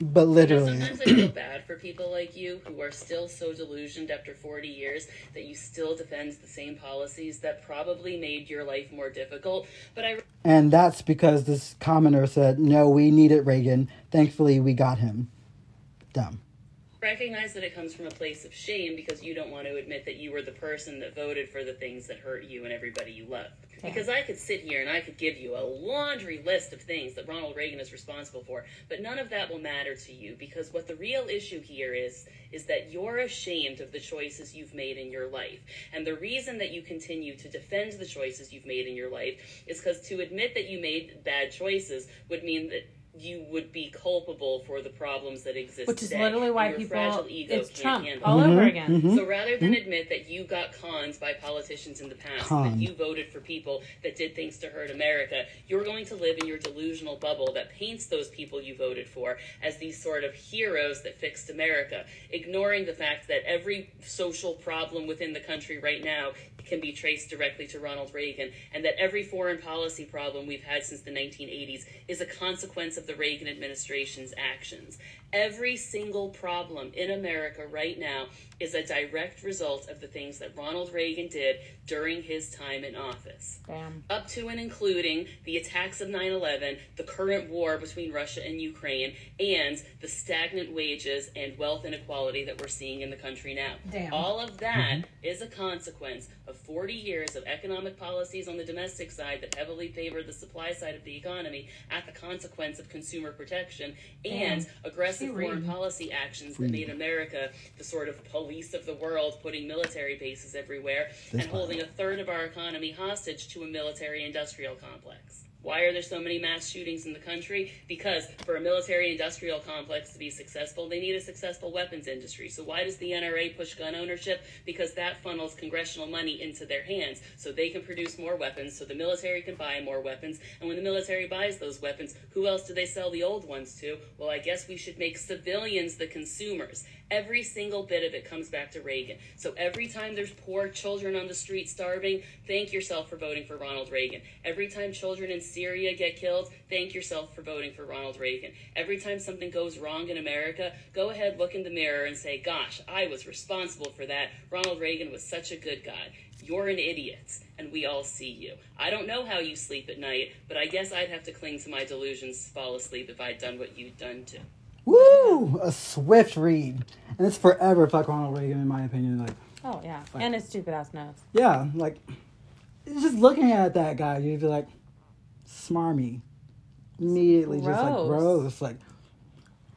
but You know, literally, sometimes I feel bad for people like you who are still so delusioned after 40 years that you still defend the same policies that probably made your life more difficult. But I and that's because this commoner said, "No, we needed Reagan. Thankfully, we got him." Dumb. Recognize that it comes from a place of shame because you don't want to admit that you were the person that voted for the things that hurt you and everybody you love. Because I could sit here and I could give you a laundry list of things that Ronald Reagan is responsible for, but none of that will matter to you because what the real issue here is is that you're ashamed of the choices you've made in your life. And the reason that you continue to defend the choices you've made in your life is because to admit that you made bad choices would mean that you would be culpable for the problems that exist today. Which is today, literally why your people. fragile ego It's can't Trump handle all it. over Mhm, again. mhm. So rather than admit that you got cons by politicians in the past, Con. that you voted for people that did things to hurt America, you're going to live in your delusional bubble that paints those people you voted for as these sort of heroes that fixed America, ignoring the fact that every social problem within the country right now can be traced directly to Ronald Reagan, and that every foreign policy problem we've had since the 1980s is a consequence of the Reagan administration's actions. Every single problem in America right now is a direct result of the things that Ronald Reagan did during his time in office. Damn. Up to and including the attacks of 9 11, the current war between Russia and Ukraine, and the stagnant wages and wealth inequality that we're seeing in the country now. Damn. All of that mm-hmm. is a consequence of 40 years of economic policies on the domestic side that heavily favor the supply side of the economy at the consequence of consumer protection and aggressive She foreign read. policy actions that made America the sort of police of the world, putting military bases everywhere This and holding a third of our economy hostage to a military industrial complex. Why are there so many mass shootings in the country? Because for a military industrial complex to be successful, they need a successful weapons industry. So why does the NRA push gun ownership? Because that funnels congressional money into their hands so they can produce more weapons, so the military can buy more weapons. And when the military buys those weapons, who else do they sell the old ones to? Well, I guess we should make civilians the consumers. Every single bit of it comes back to Reagan. So every time there's poor children on the street starving, thank yourself for voting for Ronald Reagan. Every time children in Syria get killed, thank yourself for voting for Ronald Reagan. Every time something goes wrong in America, go ahead, look in the mirror, and say, Gosh, I was responsible for that. Ronald Reagan was such a good guy. You're an idiot, and we all see you. I don't know how you sleep at night, but I guess I'd have to cling to my delusions to fall asleep if I'd done what you'd done too. Woo! A swift read. And it's forever fuck Ronald Reagan, in my opinion. Like, Oh yeah. Like- and his stupid ass nose. yeah, like, just looking at that guy, you'd be like, smarmy. Immediately, just like, Gross. gross. Like,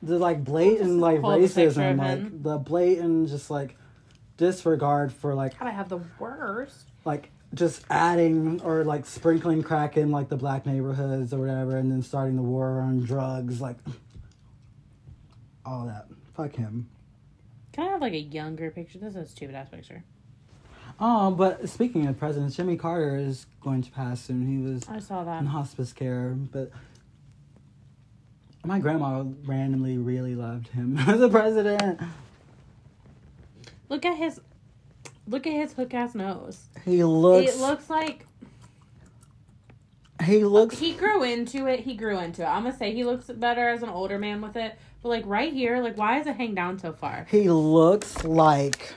the like blatant like Pull up a picture of racism, like the blatant just like disregard for like God, I have the worst. like just adding or like sprinkling crack in like the black neighborhoods or whatever, and then starting the war on drugs, like all that. Fuck him. Can I have like a younger picture? This is a stupid ass picture. Oh, but speaking of presidents, Jimmy Carter is going to pass soon. He was I saw that. in hospice care, but my grandma randomly really loved him <laughs> as a president. Look at his look at his hook ass nose. He looks. it looks like he looks. he grew into it. He grew into it. I'm gonna say he looks better as an older man with it. But like right here, like why does it hang down so far? He looks like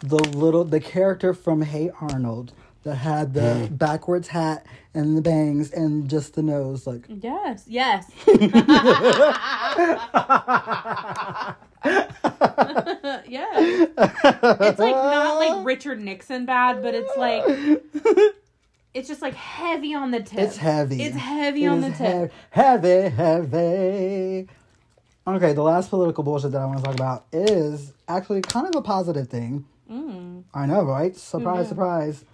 the little the character from Hey Arnold that had the backwards hat and the bangs and just the nose like Yes, yes. <laughs> <laughs> yeah. It's like not like Richard Nixon bad, but it's like it's just like heavy on the tip. it's heavy. It's heavy It on the is tip. Heavy, heavy. Okay, the last political bullshit that I want to talk about is actually kind of a positive thing. Mm. I know, right? Surprise, knew? surprise.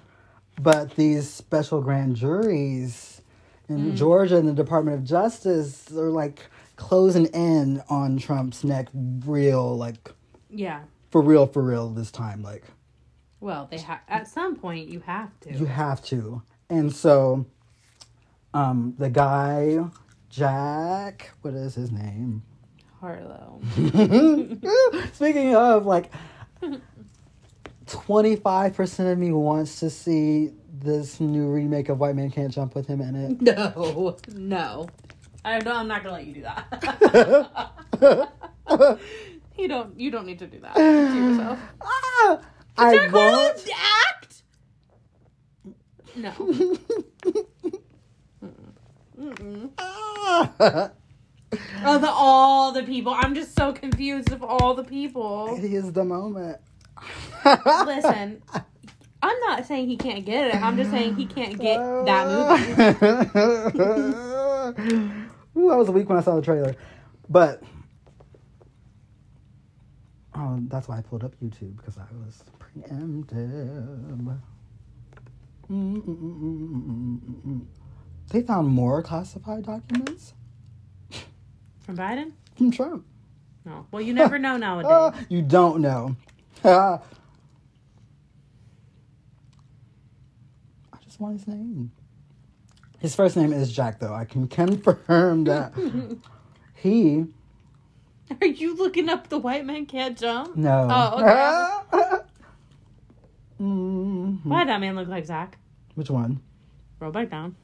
But these special grand juries in Mm. Georgia and the Department of Justice are like closing in on Trump's neck real, like Yeah. for real, for real this time. Like, Well, they have at some point you have to. you have to. And so, um, the guy, Jack, what is his name? Harlow. <laughs> Speaking of, like, 25% of me wants to see this new remake of White Man Can't Jump with him in it. No, no. I don't, I'm not gonna let you do that. <laughs> you don't. You don't need to do that to yourself. Ah, I Jack Harlow won't. act. No. <laughs> Mm-mm. Ah. <laughs> Of the, all the people, I'm just so confused of all the people. it is the moment. <laughs> Listen, I'm not saying he can't get it. I'm just saying he can't get that <laughs> movie. Ooh, I was a weak when I saw the trailer. But oh, that's why I pulled up YouTube because I was preemptive. Mm-mm-mm-mm-mm-mm-mm. They found more classified documents From Biden? from Trump. No. Well, you never know nowadays. <laughs> Ah, you don't know. <laughs> Ah. I just want his name. His first name is Jack, though. I can confirm that. <laughs> he Are you looking up the white man can't jump? no. Oh, okay. Mhm. Why did that man look like Zach? Which one? Roll back down.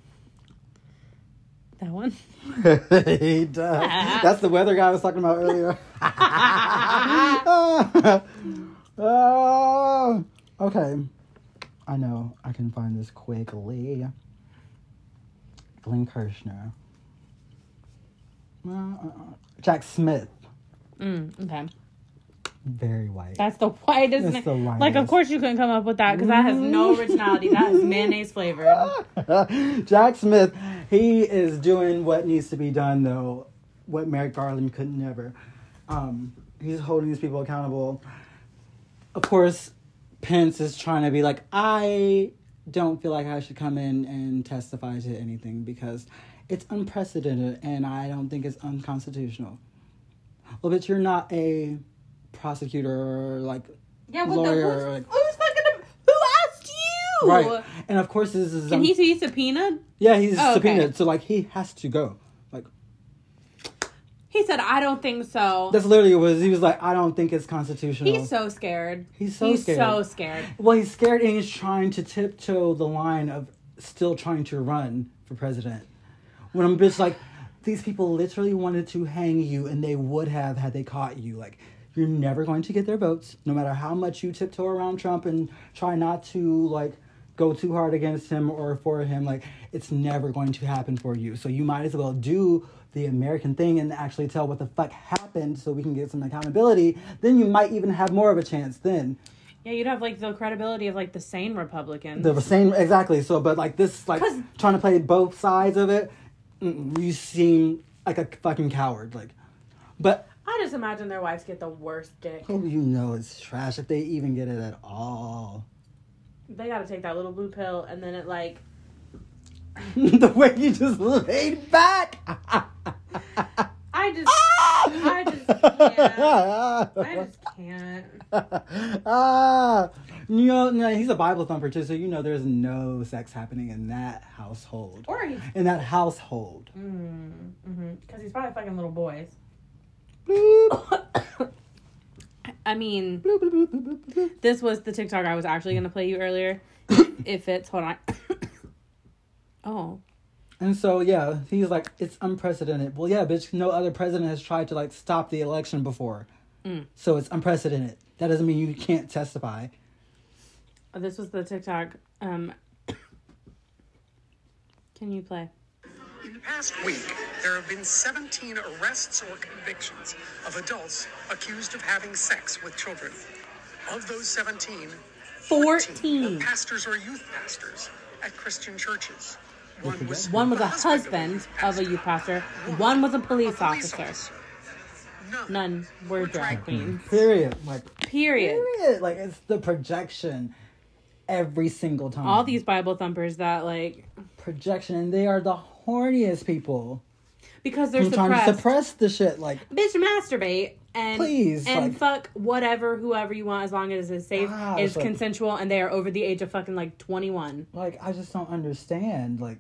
That one. <laughs> he does. That's the weather guy I was talking about earlier. oh, <laughs> <laughs> okay. I know. I can find this quickly. Glenn Kirshner. Uh, uh, uh. Jack Smith. Mm, okay. Very white. That's the whitest. That's the Like, of course you couldn't come up with that because that has no originality. that is mayonnaise flavored. <laughs> Jack Smith, he is doing what needs to be done though, what Merrick Garland could never. Um, he's holding these people accountable. Of course, Pence is trying to be like, I don't feel like I should come in and testify to anything because it's unprecedented and I don't think it's unconstitutional. Well, but you're not a prosecutor or like Yeah, what lawyer. the who's, like, who's fucking? Who asked you? right. And of course, this is Can um, he be subpoenaed? Yeah, he's Oh, okay. subpoenaed, so like he has to go. Like He said, "I don't think so." that's literally what. He was like, I don't think it's constitutional. He's so scared. He's so He's scared. so scared. well, he's scared and he's trying to tiptoe the line of still trying to run for president. When I'm just like, these people literally wanted to hang you, and they would have had they caught you. Like, you're never going to get their votes, no matter how much you tiptoe around Trump and try not to like go too hard against him or for him. Like, it's never going to happen for you. So you might as well do the American thing and actually tell what the fuck happened, so we can get some accountability. Then you might even have more of a chance. Then Yeah, you'd have like the credibility of like the sane Republicans. the same exactly. So, but like this, like trying to play both sides of it, mm, you seem like a fucking coward. Like, but I just imagine their wives get the worst dick. oh, you know it's trash if they even get it at all. They got to take that little blue pill, and then it like <laughs> the way you just laid back. <laughs> I just I just <laughs> can't. I just can't. ah, you know, no, he's a Bible thumper too, so you know there's no sex happening in that household. Or he's In that household. because he's probably fucking little boys. <coughs> I mean, this was the TikTok I was actually gonna play you earlier. <coughs> if it's hold on. <coughs> oh, And so yeah, he's like, it's unprecedented. Well, yeah, bitch, no other president has tried to like stop the election before. Mm. So it's unprecedented. That doesn't mean you can't testify. this was the TikTok. Um, can you play? In the past week, there have been 17 arrests or convictions of adults accused of having sex with children. Of those 17, 14. were pastors or youth pastors at Christian churches. One was, One was a husband of a youth pastor. One was a police police officer. None. None were drag queens. Period. Like Period. period. Like it's the projection every single time. All these Bible thumpers that like projection, and they are the horniest people. because they're trying to suppress the shit. Like Bitch, masturbate and Please, and like- fuck whatever whoever you want as long as it's safe, Ah, is it's like- consensual, and they are over the age of fucking like twenty one. like I just don't understand. Like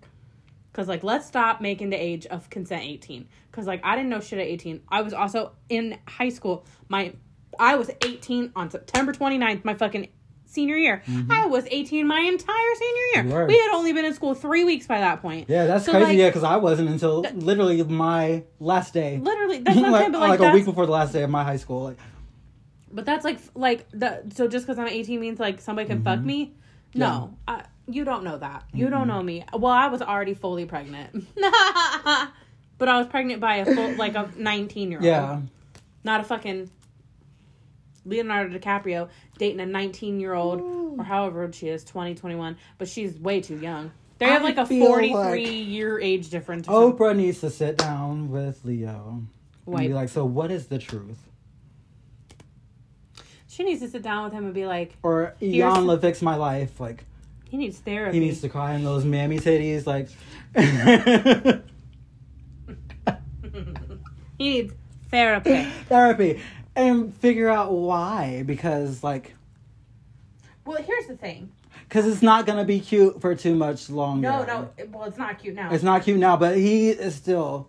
Cause like let's stop making the age of consent eighteen. Cause like I didn't know shit at eighteen. I was also in high school. My I was eighteen on September 29th, my fucking senior year. I was eighteen my entire senior Mm-hmm. Year. We had only been in school three weeks by that point. yeah, that's So, crazy. like, yeah, because I wasn't until literally my last day. <laughs> Literally, that's I'm like, saying. <laughs> But like, like a week before the last day of my high school. Like, But that's like like the so just because I'm 18 means like somebody can fuck me. No, I, you don't know that. You don't know me. Well, I was already fully pregnant, <laughs> but I was pregnant by a full like a 19 year old. yeah, not a fucking Leonardo DiCaprio dating a 19 year old or however old she is, 20, 21, but she's way too young. They have I like a 43 like- year age difference. something. Oprah needs to sit down with Leo and be like, "So what is the truth?" She needs to sit down with him and be like, Iyanla fix my life. Like he needs therapy. he needs to cry in those mammy titties. Like <laughs> he needs therapy. <laughs> therapy and figure out why because like well, here's the thing. because it's not gonna be cute for too much longer. No, no. Well, it's not cute now. it's not cute now, but he is still.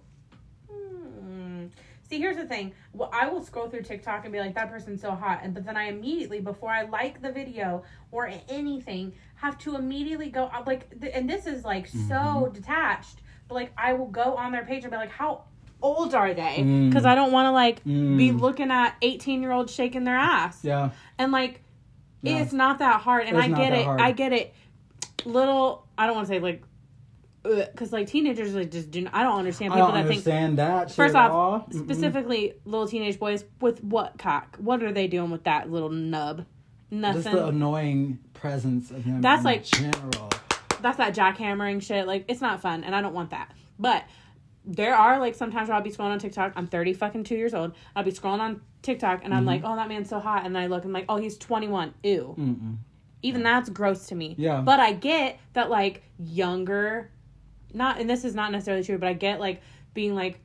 Hmm. See, here's the thing. Well, I will scroll through TikTok and be like, "That person's so hot," and but then I immediately, before I like the video or anything, have to immediately go uh, like, th- and this is like so detached. but like I will go on their page and be like, how old are they? Because I don't want to like be Mm. looking at 18 year olds shaking their ass. Yeah. And like, Yeah. it's not that hard. And It's I get it. hard. I get it. Little, I don't want to say like, because like teenagers like just do. Not, I don't understand I people don't that think. understand that. shit First off, all. Mm-mm. specifically little teenage boys with what cock? What are they doing with that little nub? Nothing. just the annoying presence of him. That's like- general. that's that jackhammering shit. Like it's not fun, and I don't want that. But there are like sometimes where I'll be scrolling on TikTok. I'm thirty fucking two years old. I'll be scrolling on TikTok, and I'm like, Mm-hmm. oh, that man's so hot, and then I look, and I'm like, oh, he's twenty one. Ew. Mm-mm. Even that's gross to me. Yeah. But I get that like younger, not and this is not necessarily true, but I get like being like.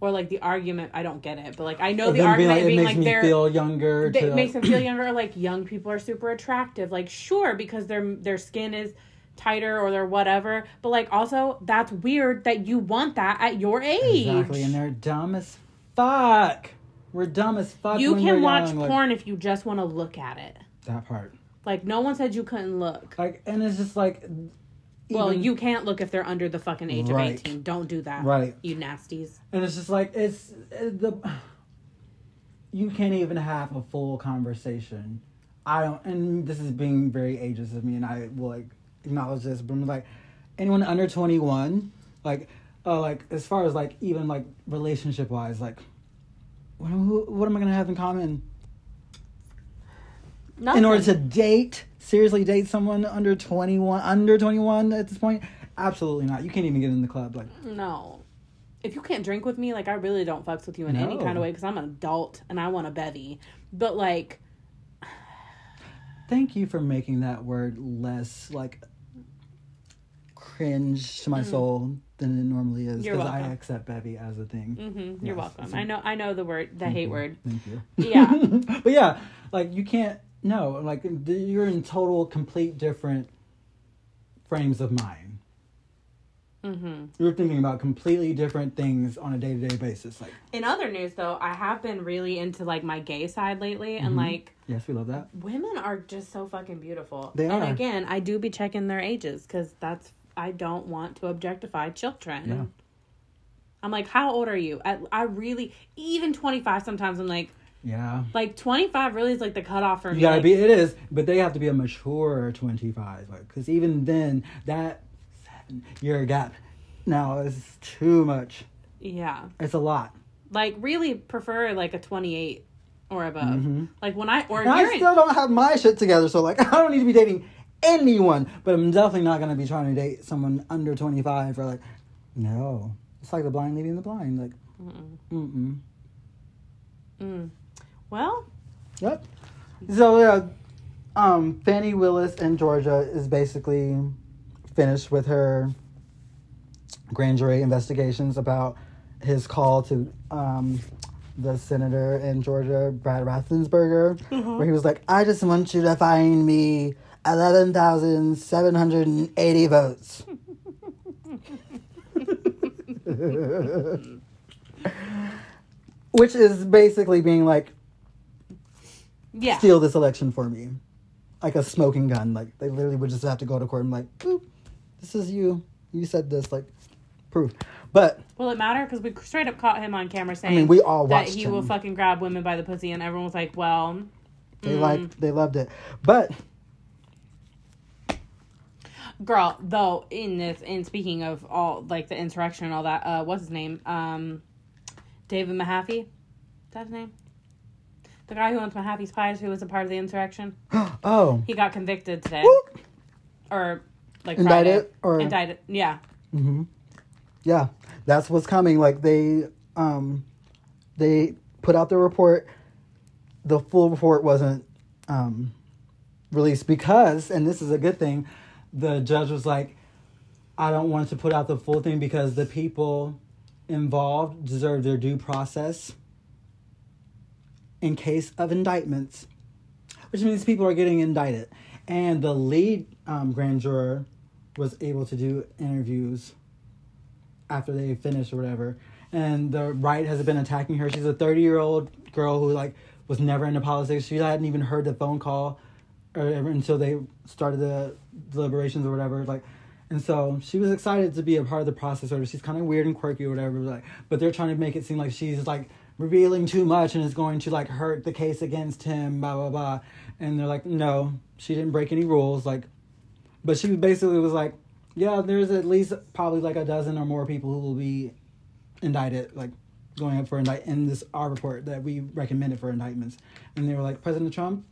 Or like the argument, I don't get it, but like I know the Them being argument like, being it like, they're feel younger. It to, makes them feel younger. Like young people are super attractive. Like sure, because their their skin is tighter or they're whatever. But like also, that's weird that you want that at your age. Exactly, and they're dumb as fuck. We're dumb as fuck. you can watch young, like, porn if you just want to look at it. that part. Like no one said you couldn't look. Like, and it's just like. well, even- you can't look if they're under the fucking age Right. of eighteen. Don't do that. Right. You nasties. and it's just like it's uh, the. <sighs> You can't even have a full conversation. I don't, and this is being very ageist of me, and I will like acknowledge this, but I'm like, anyone under twenty one, like, uh, like as far as like even like relationship wise, like, what, am, who, what am I gonna have in common? Nothing. in order to date seriously date someone under 21 under 21 at this point absolutely not you can't even get in the club like no. If you can't drink with me, like I really don't fucks with you in any kind of way because I'm an adult and I want a bevy. But like, <sighs> thank you for making that word less like cringe to my soul than it normally is Mm. Because i accept bevy as a thing hmm you're Yes, welcome. I know. I know the word, the hate word. thank you Yeah. <laughs> but yeah like you can't no like you're in total complete different frames of mind hmm you're thinking about completely different things on a day-to-day basis like In other news, though, I have been really into like my gay side lately, and Mhm. like yes we love that women are just so fucking beautiful. They And are. again, I do be checking their ages because that's I don't want to objectify children. Yeah. I'm like, how old are you? I, I really even 25. Sometimes I'm like, yeah like 25 really is like the cutoff for You me. gotta like, be. It is, but they have to be a mature twenty five. Like, because even then, that seven year gap now is too much. yeah, It's a lot. like really prefer like a 28 or above. Mhm. Like when I or I still don't have my shit together, so like, <laughs> I don't need to be dating anyone. But I'm definitely not gonna be trying to date someone under twenty five or like, no. It's like the blind leading the blind. Like, mm mm. Mm. Well, Yep. So yeah, um, Fani Willis in Georgia is basically finished with her grand jury investigations about his call to um, the senator in Georgia, Brad Raffensperger, where he was like, "I just want you to find me eleven thousand seven hundred and eighty votes." <laughs> Which is basically being like, yeah. steal this election for me. Like a smoking gun. Like they literally would just have to go to court and be like, boop, this is you. You said this, like proof. But Will it matter? Because we straight up caught him on camera saying I mean, we all that watched he will fucking grab women by the pussy, and everyone was like, "Well, they Mm. liked they loved it. But girl." Though in this, in speaking of all like the insurrection and all that, uh, what's his name? Um, David Mahaffey. Is that his name? The guy who owns Mahaffey's Pies, who was a part of the insurrection, <gasps> oh. he got convicted today, Whoop. or like Indicted, or- indicted. Yeah, hmm Yeah. That's what's coming. Like they um they put out the report. The full report wasn't um released because, and this is a good thing, the judge was like, I don't want to put out the full thing because the people involved deserve their due process in case of indictments, which means people are getting indicted. And the lead um, grand juror was able to do interviews after they finished or whatever. And the right has been attacking her. She's a 30 year old girl who like was never into politics. She hadn't even heard the phone call or until they started the deliberations or whatever. Like, And so she was excited to be a part of the process. Or she's kind of weird and quirky or whatever. Like, but they're trying to make it seem like she's like revealing too much and is going to like hurt the case against him. Blah blah blah. And they're like, no, she didn't break any rules. Like, but she basically was like, yeah, there's at least probably like a dozen or more people who will be indicted. Like, going up for indict in this our report that we recommended for indictments. And they were like, President Trump.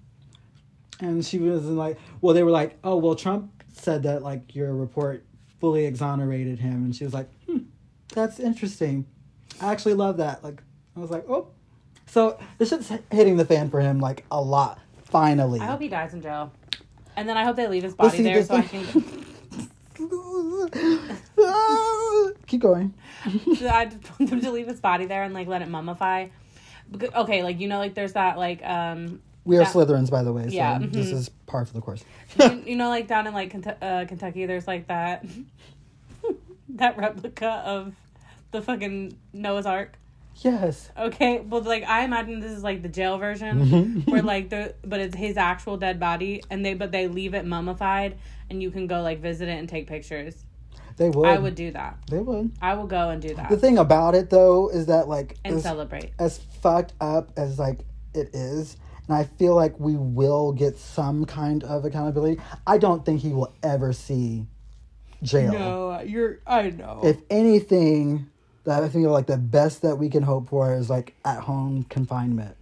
And she was like, well, they were like, oh, well, Trump said that like your report fully exonerated him, and she was like, hmm, that's interesting. I actually love that. Like, I was like, oh, so this shit's hitting the fan for him like a lot. Finally, I hope he dies in jail. And then I hope they leave his body there the so I can. <laughs> Keep going. <laughs> I just want them to leave his body there and like let it mummify. Okay, like you know, like there's that like um, We are That- Slytherins, by the way. So Yeah, this mhm. is par for the course. <laughs> you, you know, like down in like uh, Kentucky, there's like that <laughs> that replica of the fucking Noah's Ark. Yes. Okay, well, like I imagine this is like the jail version, Mm-hmm. <laughs> where like the but it's his actual dead body, and they but they leave it mummified, and you can go like visit it and take pictures. They would. I would do that. They would. I will go and do that The thing about it though is that like and as, celebrate. as fucked up as like it is, and I feel like we will get some kind of accountability. I don't think he will ever see jail. No, you're. I know. If anything, that I think like the best that we can hope for is like at home confinement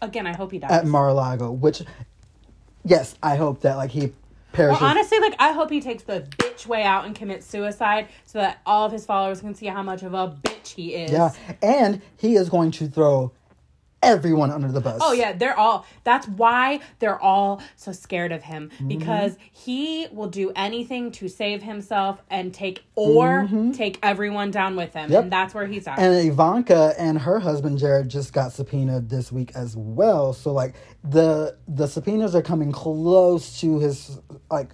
Again, I hope he dies. at Mar-a-Lago, which yes, I hope that like he Or perishes. honestly, like I hope he takes the bitch way out and commits suicide, so that all of his followers can see how much of a bitch he is. yeah, and he is going to throw everyone under the bus. Oh yeah, they're all. That's why they're all so scared of him Mm-hmm. because he will do anything to save himself and take or take everyone down with him, Mm-hmm. Yep. and that's where he's at. And Ivanka and her husband Jared just got subpoenaed this week as well. So like the the subpoenas are coming close to his like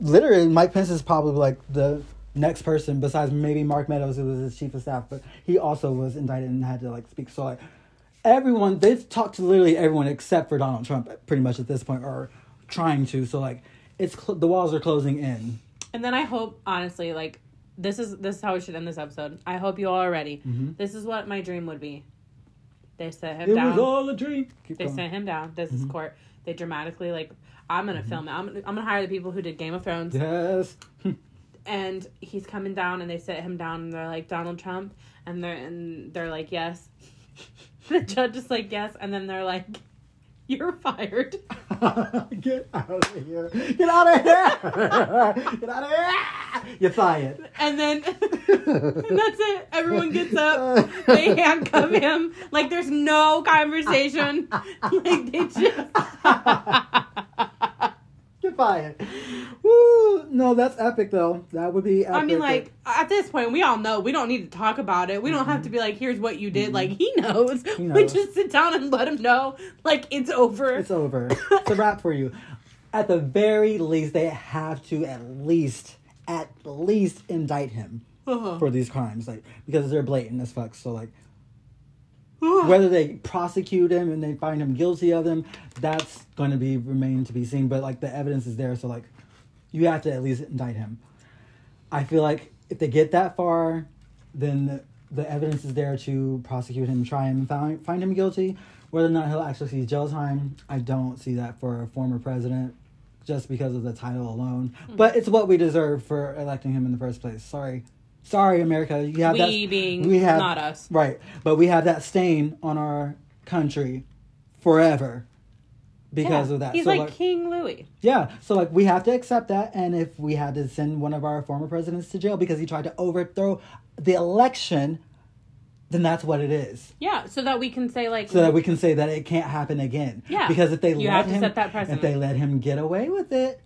literally Mike Pence is probably like the next person besides maybe Mark Meadows who was his chief of staff, but he also was indicted and had to like speak. So like everyone they've talked to literally everyone except for Donald Trump pretty much at this point or trying to. So like it's cl- the walls are closing in. And then I hope, honestly, like this is this is how we should end this episode. I hope you all are ready. This is what my dream would be. They set him Mm-hmm. It down. was all a dream. Keep they going. sent him down. This is court. They dramatically like. I'm gonna film it. I'm gonna, I'm gonna hire the people who did Game of Thrones, Yes. <laughs> and he's coming down, and they sit him down, and they're like Donald Trump, and they're and they're like yes. <laughs> <laughs> the judge is like yes, and then they're like, you're fired. <laughs> Get out of here. Get out of here. <laughs> Get out of here. You're fired. And then and that's it. Everyone gets up. They handcuff him. Like there's no conversation. Like they just Fired. Woo. No, that's epic though. That would be epic. I mean, like at this point, we all know. We don't need to talk about it. We don't have to be like, "Here's what you did." Like he knows. <laughs> We knows. just sit down and let him know. Like it's over. it's over. <laughs> It's a wrap for you. At the very least, they have to at least, at least indict him Uh-huh. for these crimes, like because they're blatant as fuck. So like, whether they prosecute him and they find him guilty of them, that's going to be remain to be seen. But like the evidence is there, so like, you have to at least indict him. I feel like if they get that far, then the, the evidence is there to prosecute him, try and find find him guilty. Whether or not he'll actually see jail time, I don't see that for a former president, just because of the title alone. Hmm. But it's what we deserve for electing him in the first place. Sorry, sorry, America. You have We that, being we have not us. right? But we have that stain on our country forever because Yeah. of that. He's So, like, like King Louis. yeah, so like we have to accept that, and if we had to send one of our former presidents to jail because he tried to overthrow the election, then that's what it is. Yeah, so that we can say like, So that we can say that it can't happen again. Yeah, Because if they you let him, if they let him get away with it,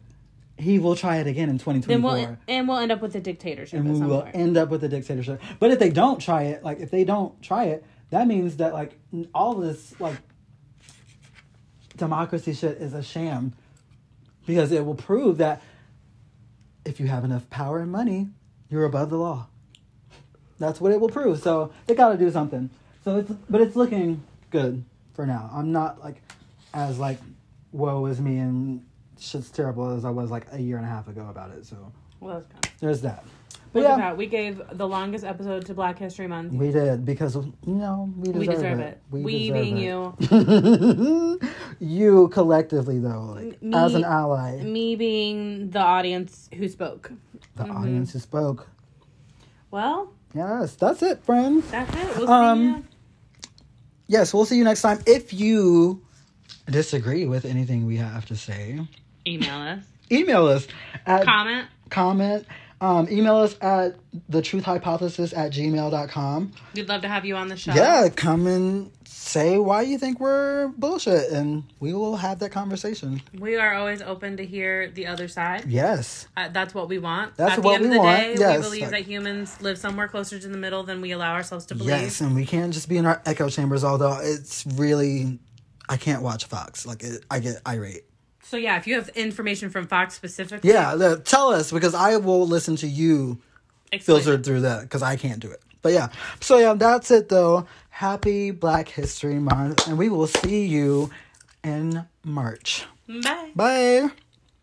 he will try it again in twenty twenty then we'll and we'll end up with a dictatorship. and we will point. end up with a dictatorship. But if they don't try it, like if they don't try it, that means that like all this like democracy shit is a sham, because it will prove that if you have enough power and money, you're above the law. That's what it will prove. So they got to do something. So it's but it's looking good for now. I'm not like as like woe is me and shit's terrible as I was like a year and a half ago about it. So Well, that's good. there's that. But Look yeah, that. We gave the longest episode to Black History Month. we did because you know we deserve, We deserve it. We, deserve being it. you, <laughs> you collectively though, like Me- as an ally, me being the audience who spoke. the Mm-hmm. audience who spoke. Well, Yes, that's it, friends. that's it. We'll Um, see you. Yes, we'll see you next time. If you disagree with anything we have to say, Email us. email us at Comment. comment. Um, email us at the truth hypothesis at gmail.com. We'd love to have you on the show. Yeah, come and say why you think we're bullshit, and we will have that conversation. We are always open to hear the other side. Yes. Uh, that's what we want. That's At the what end we of the want, day, yes. we believe that humans live somewhere closer to the middle than we allow ourselves to believe. Yes, and we can't just be in our echo chambers, although it's really. I can't watch Fox. Like, it, I get irate. So yeah, if you have information from Fox specifically, Yeah, the, tell us because I will listen to you explain filtered through that because I can't do it. But yeah, so yeah, that's it though. Happy Black History Month, and we will see you in March. Bye. Bye.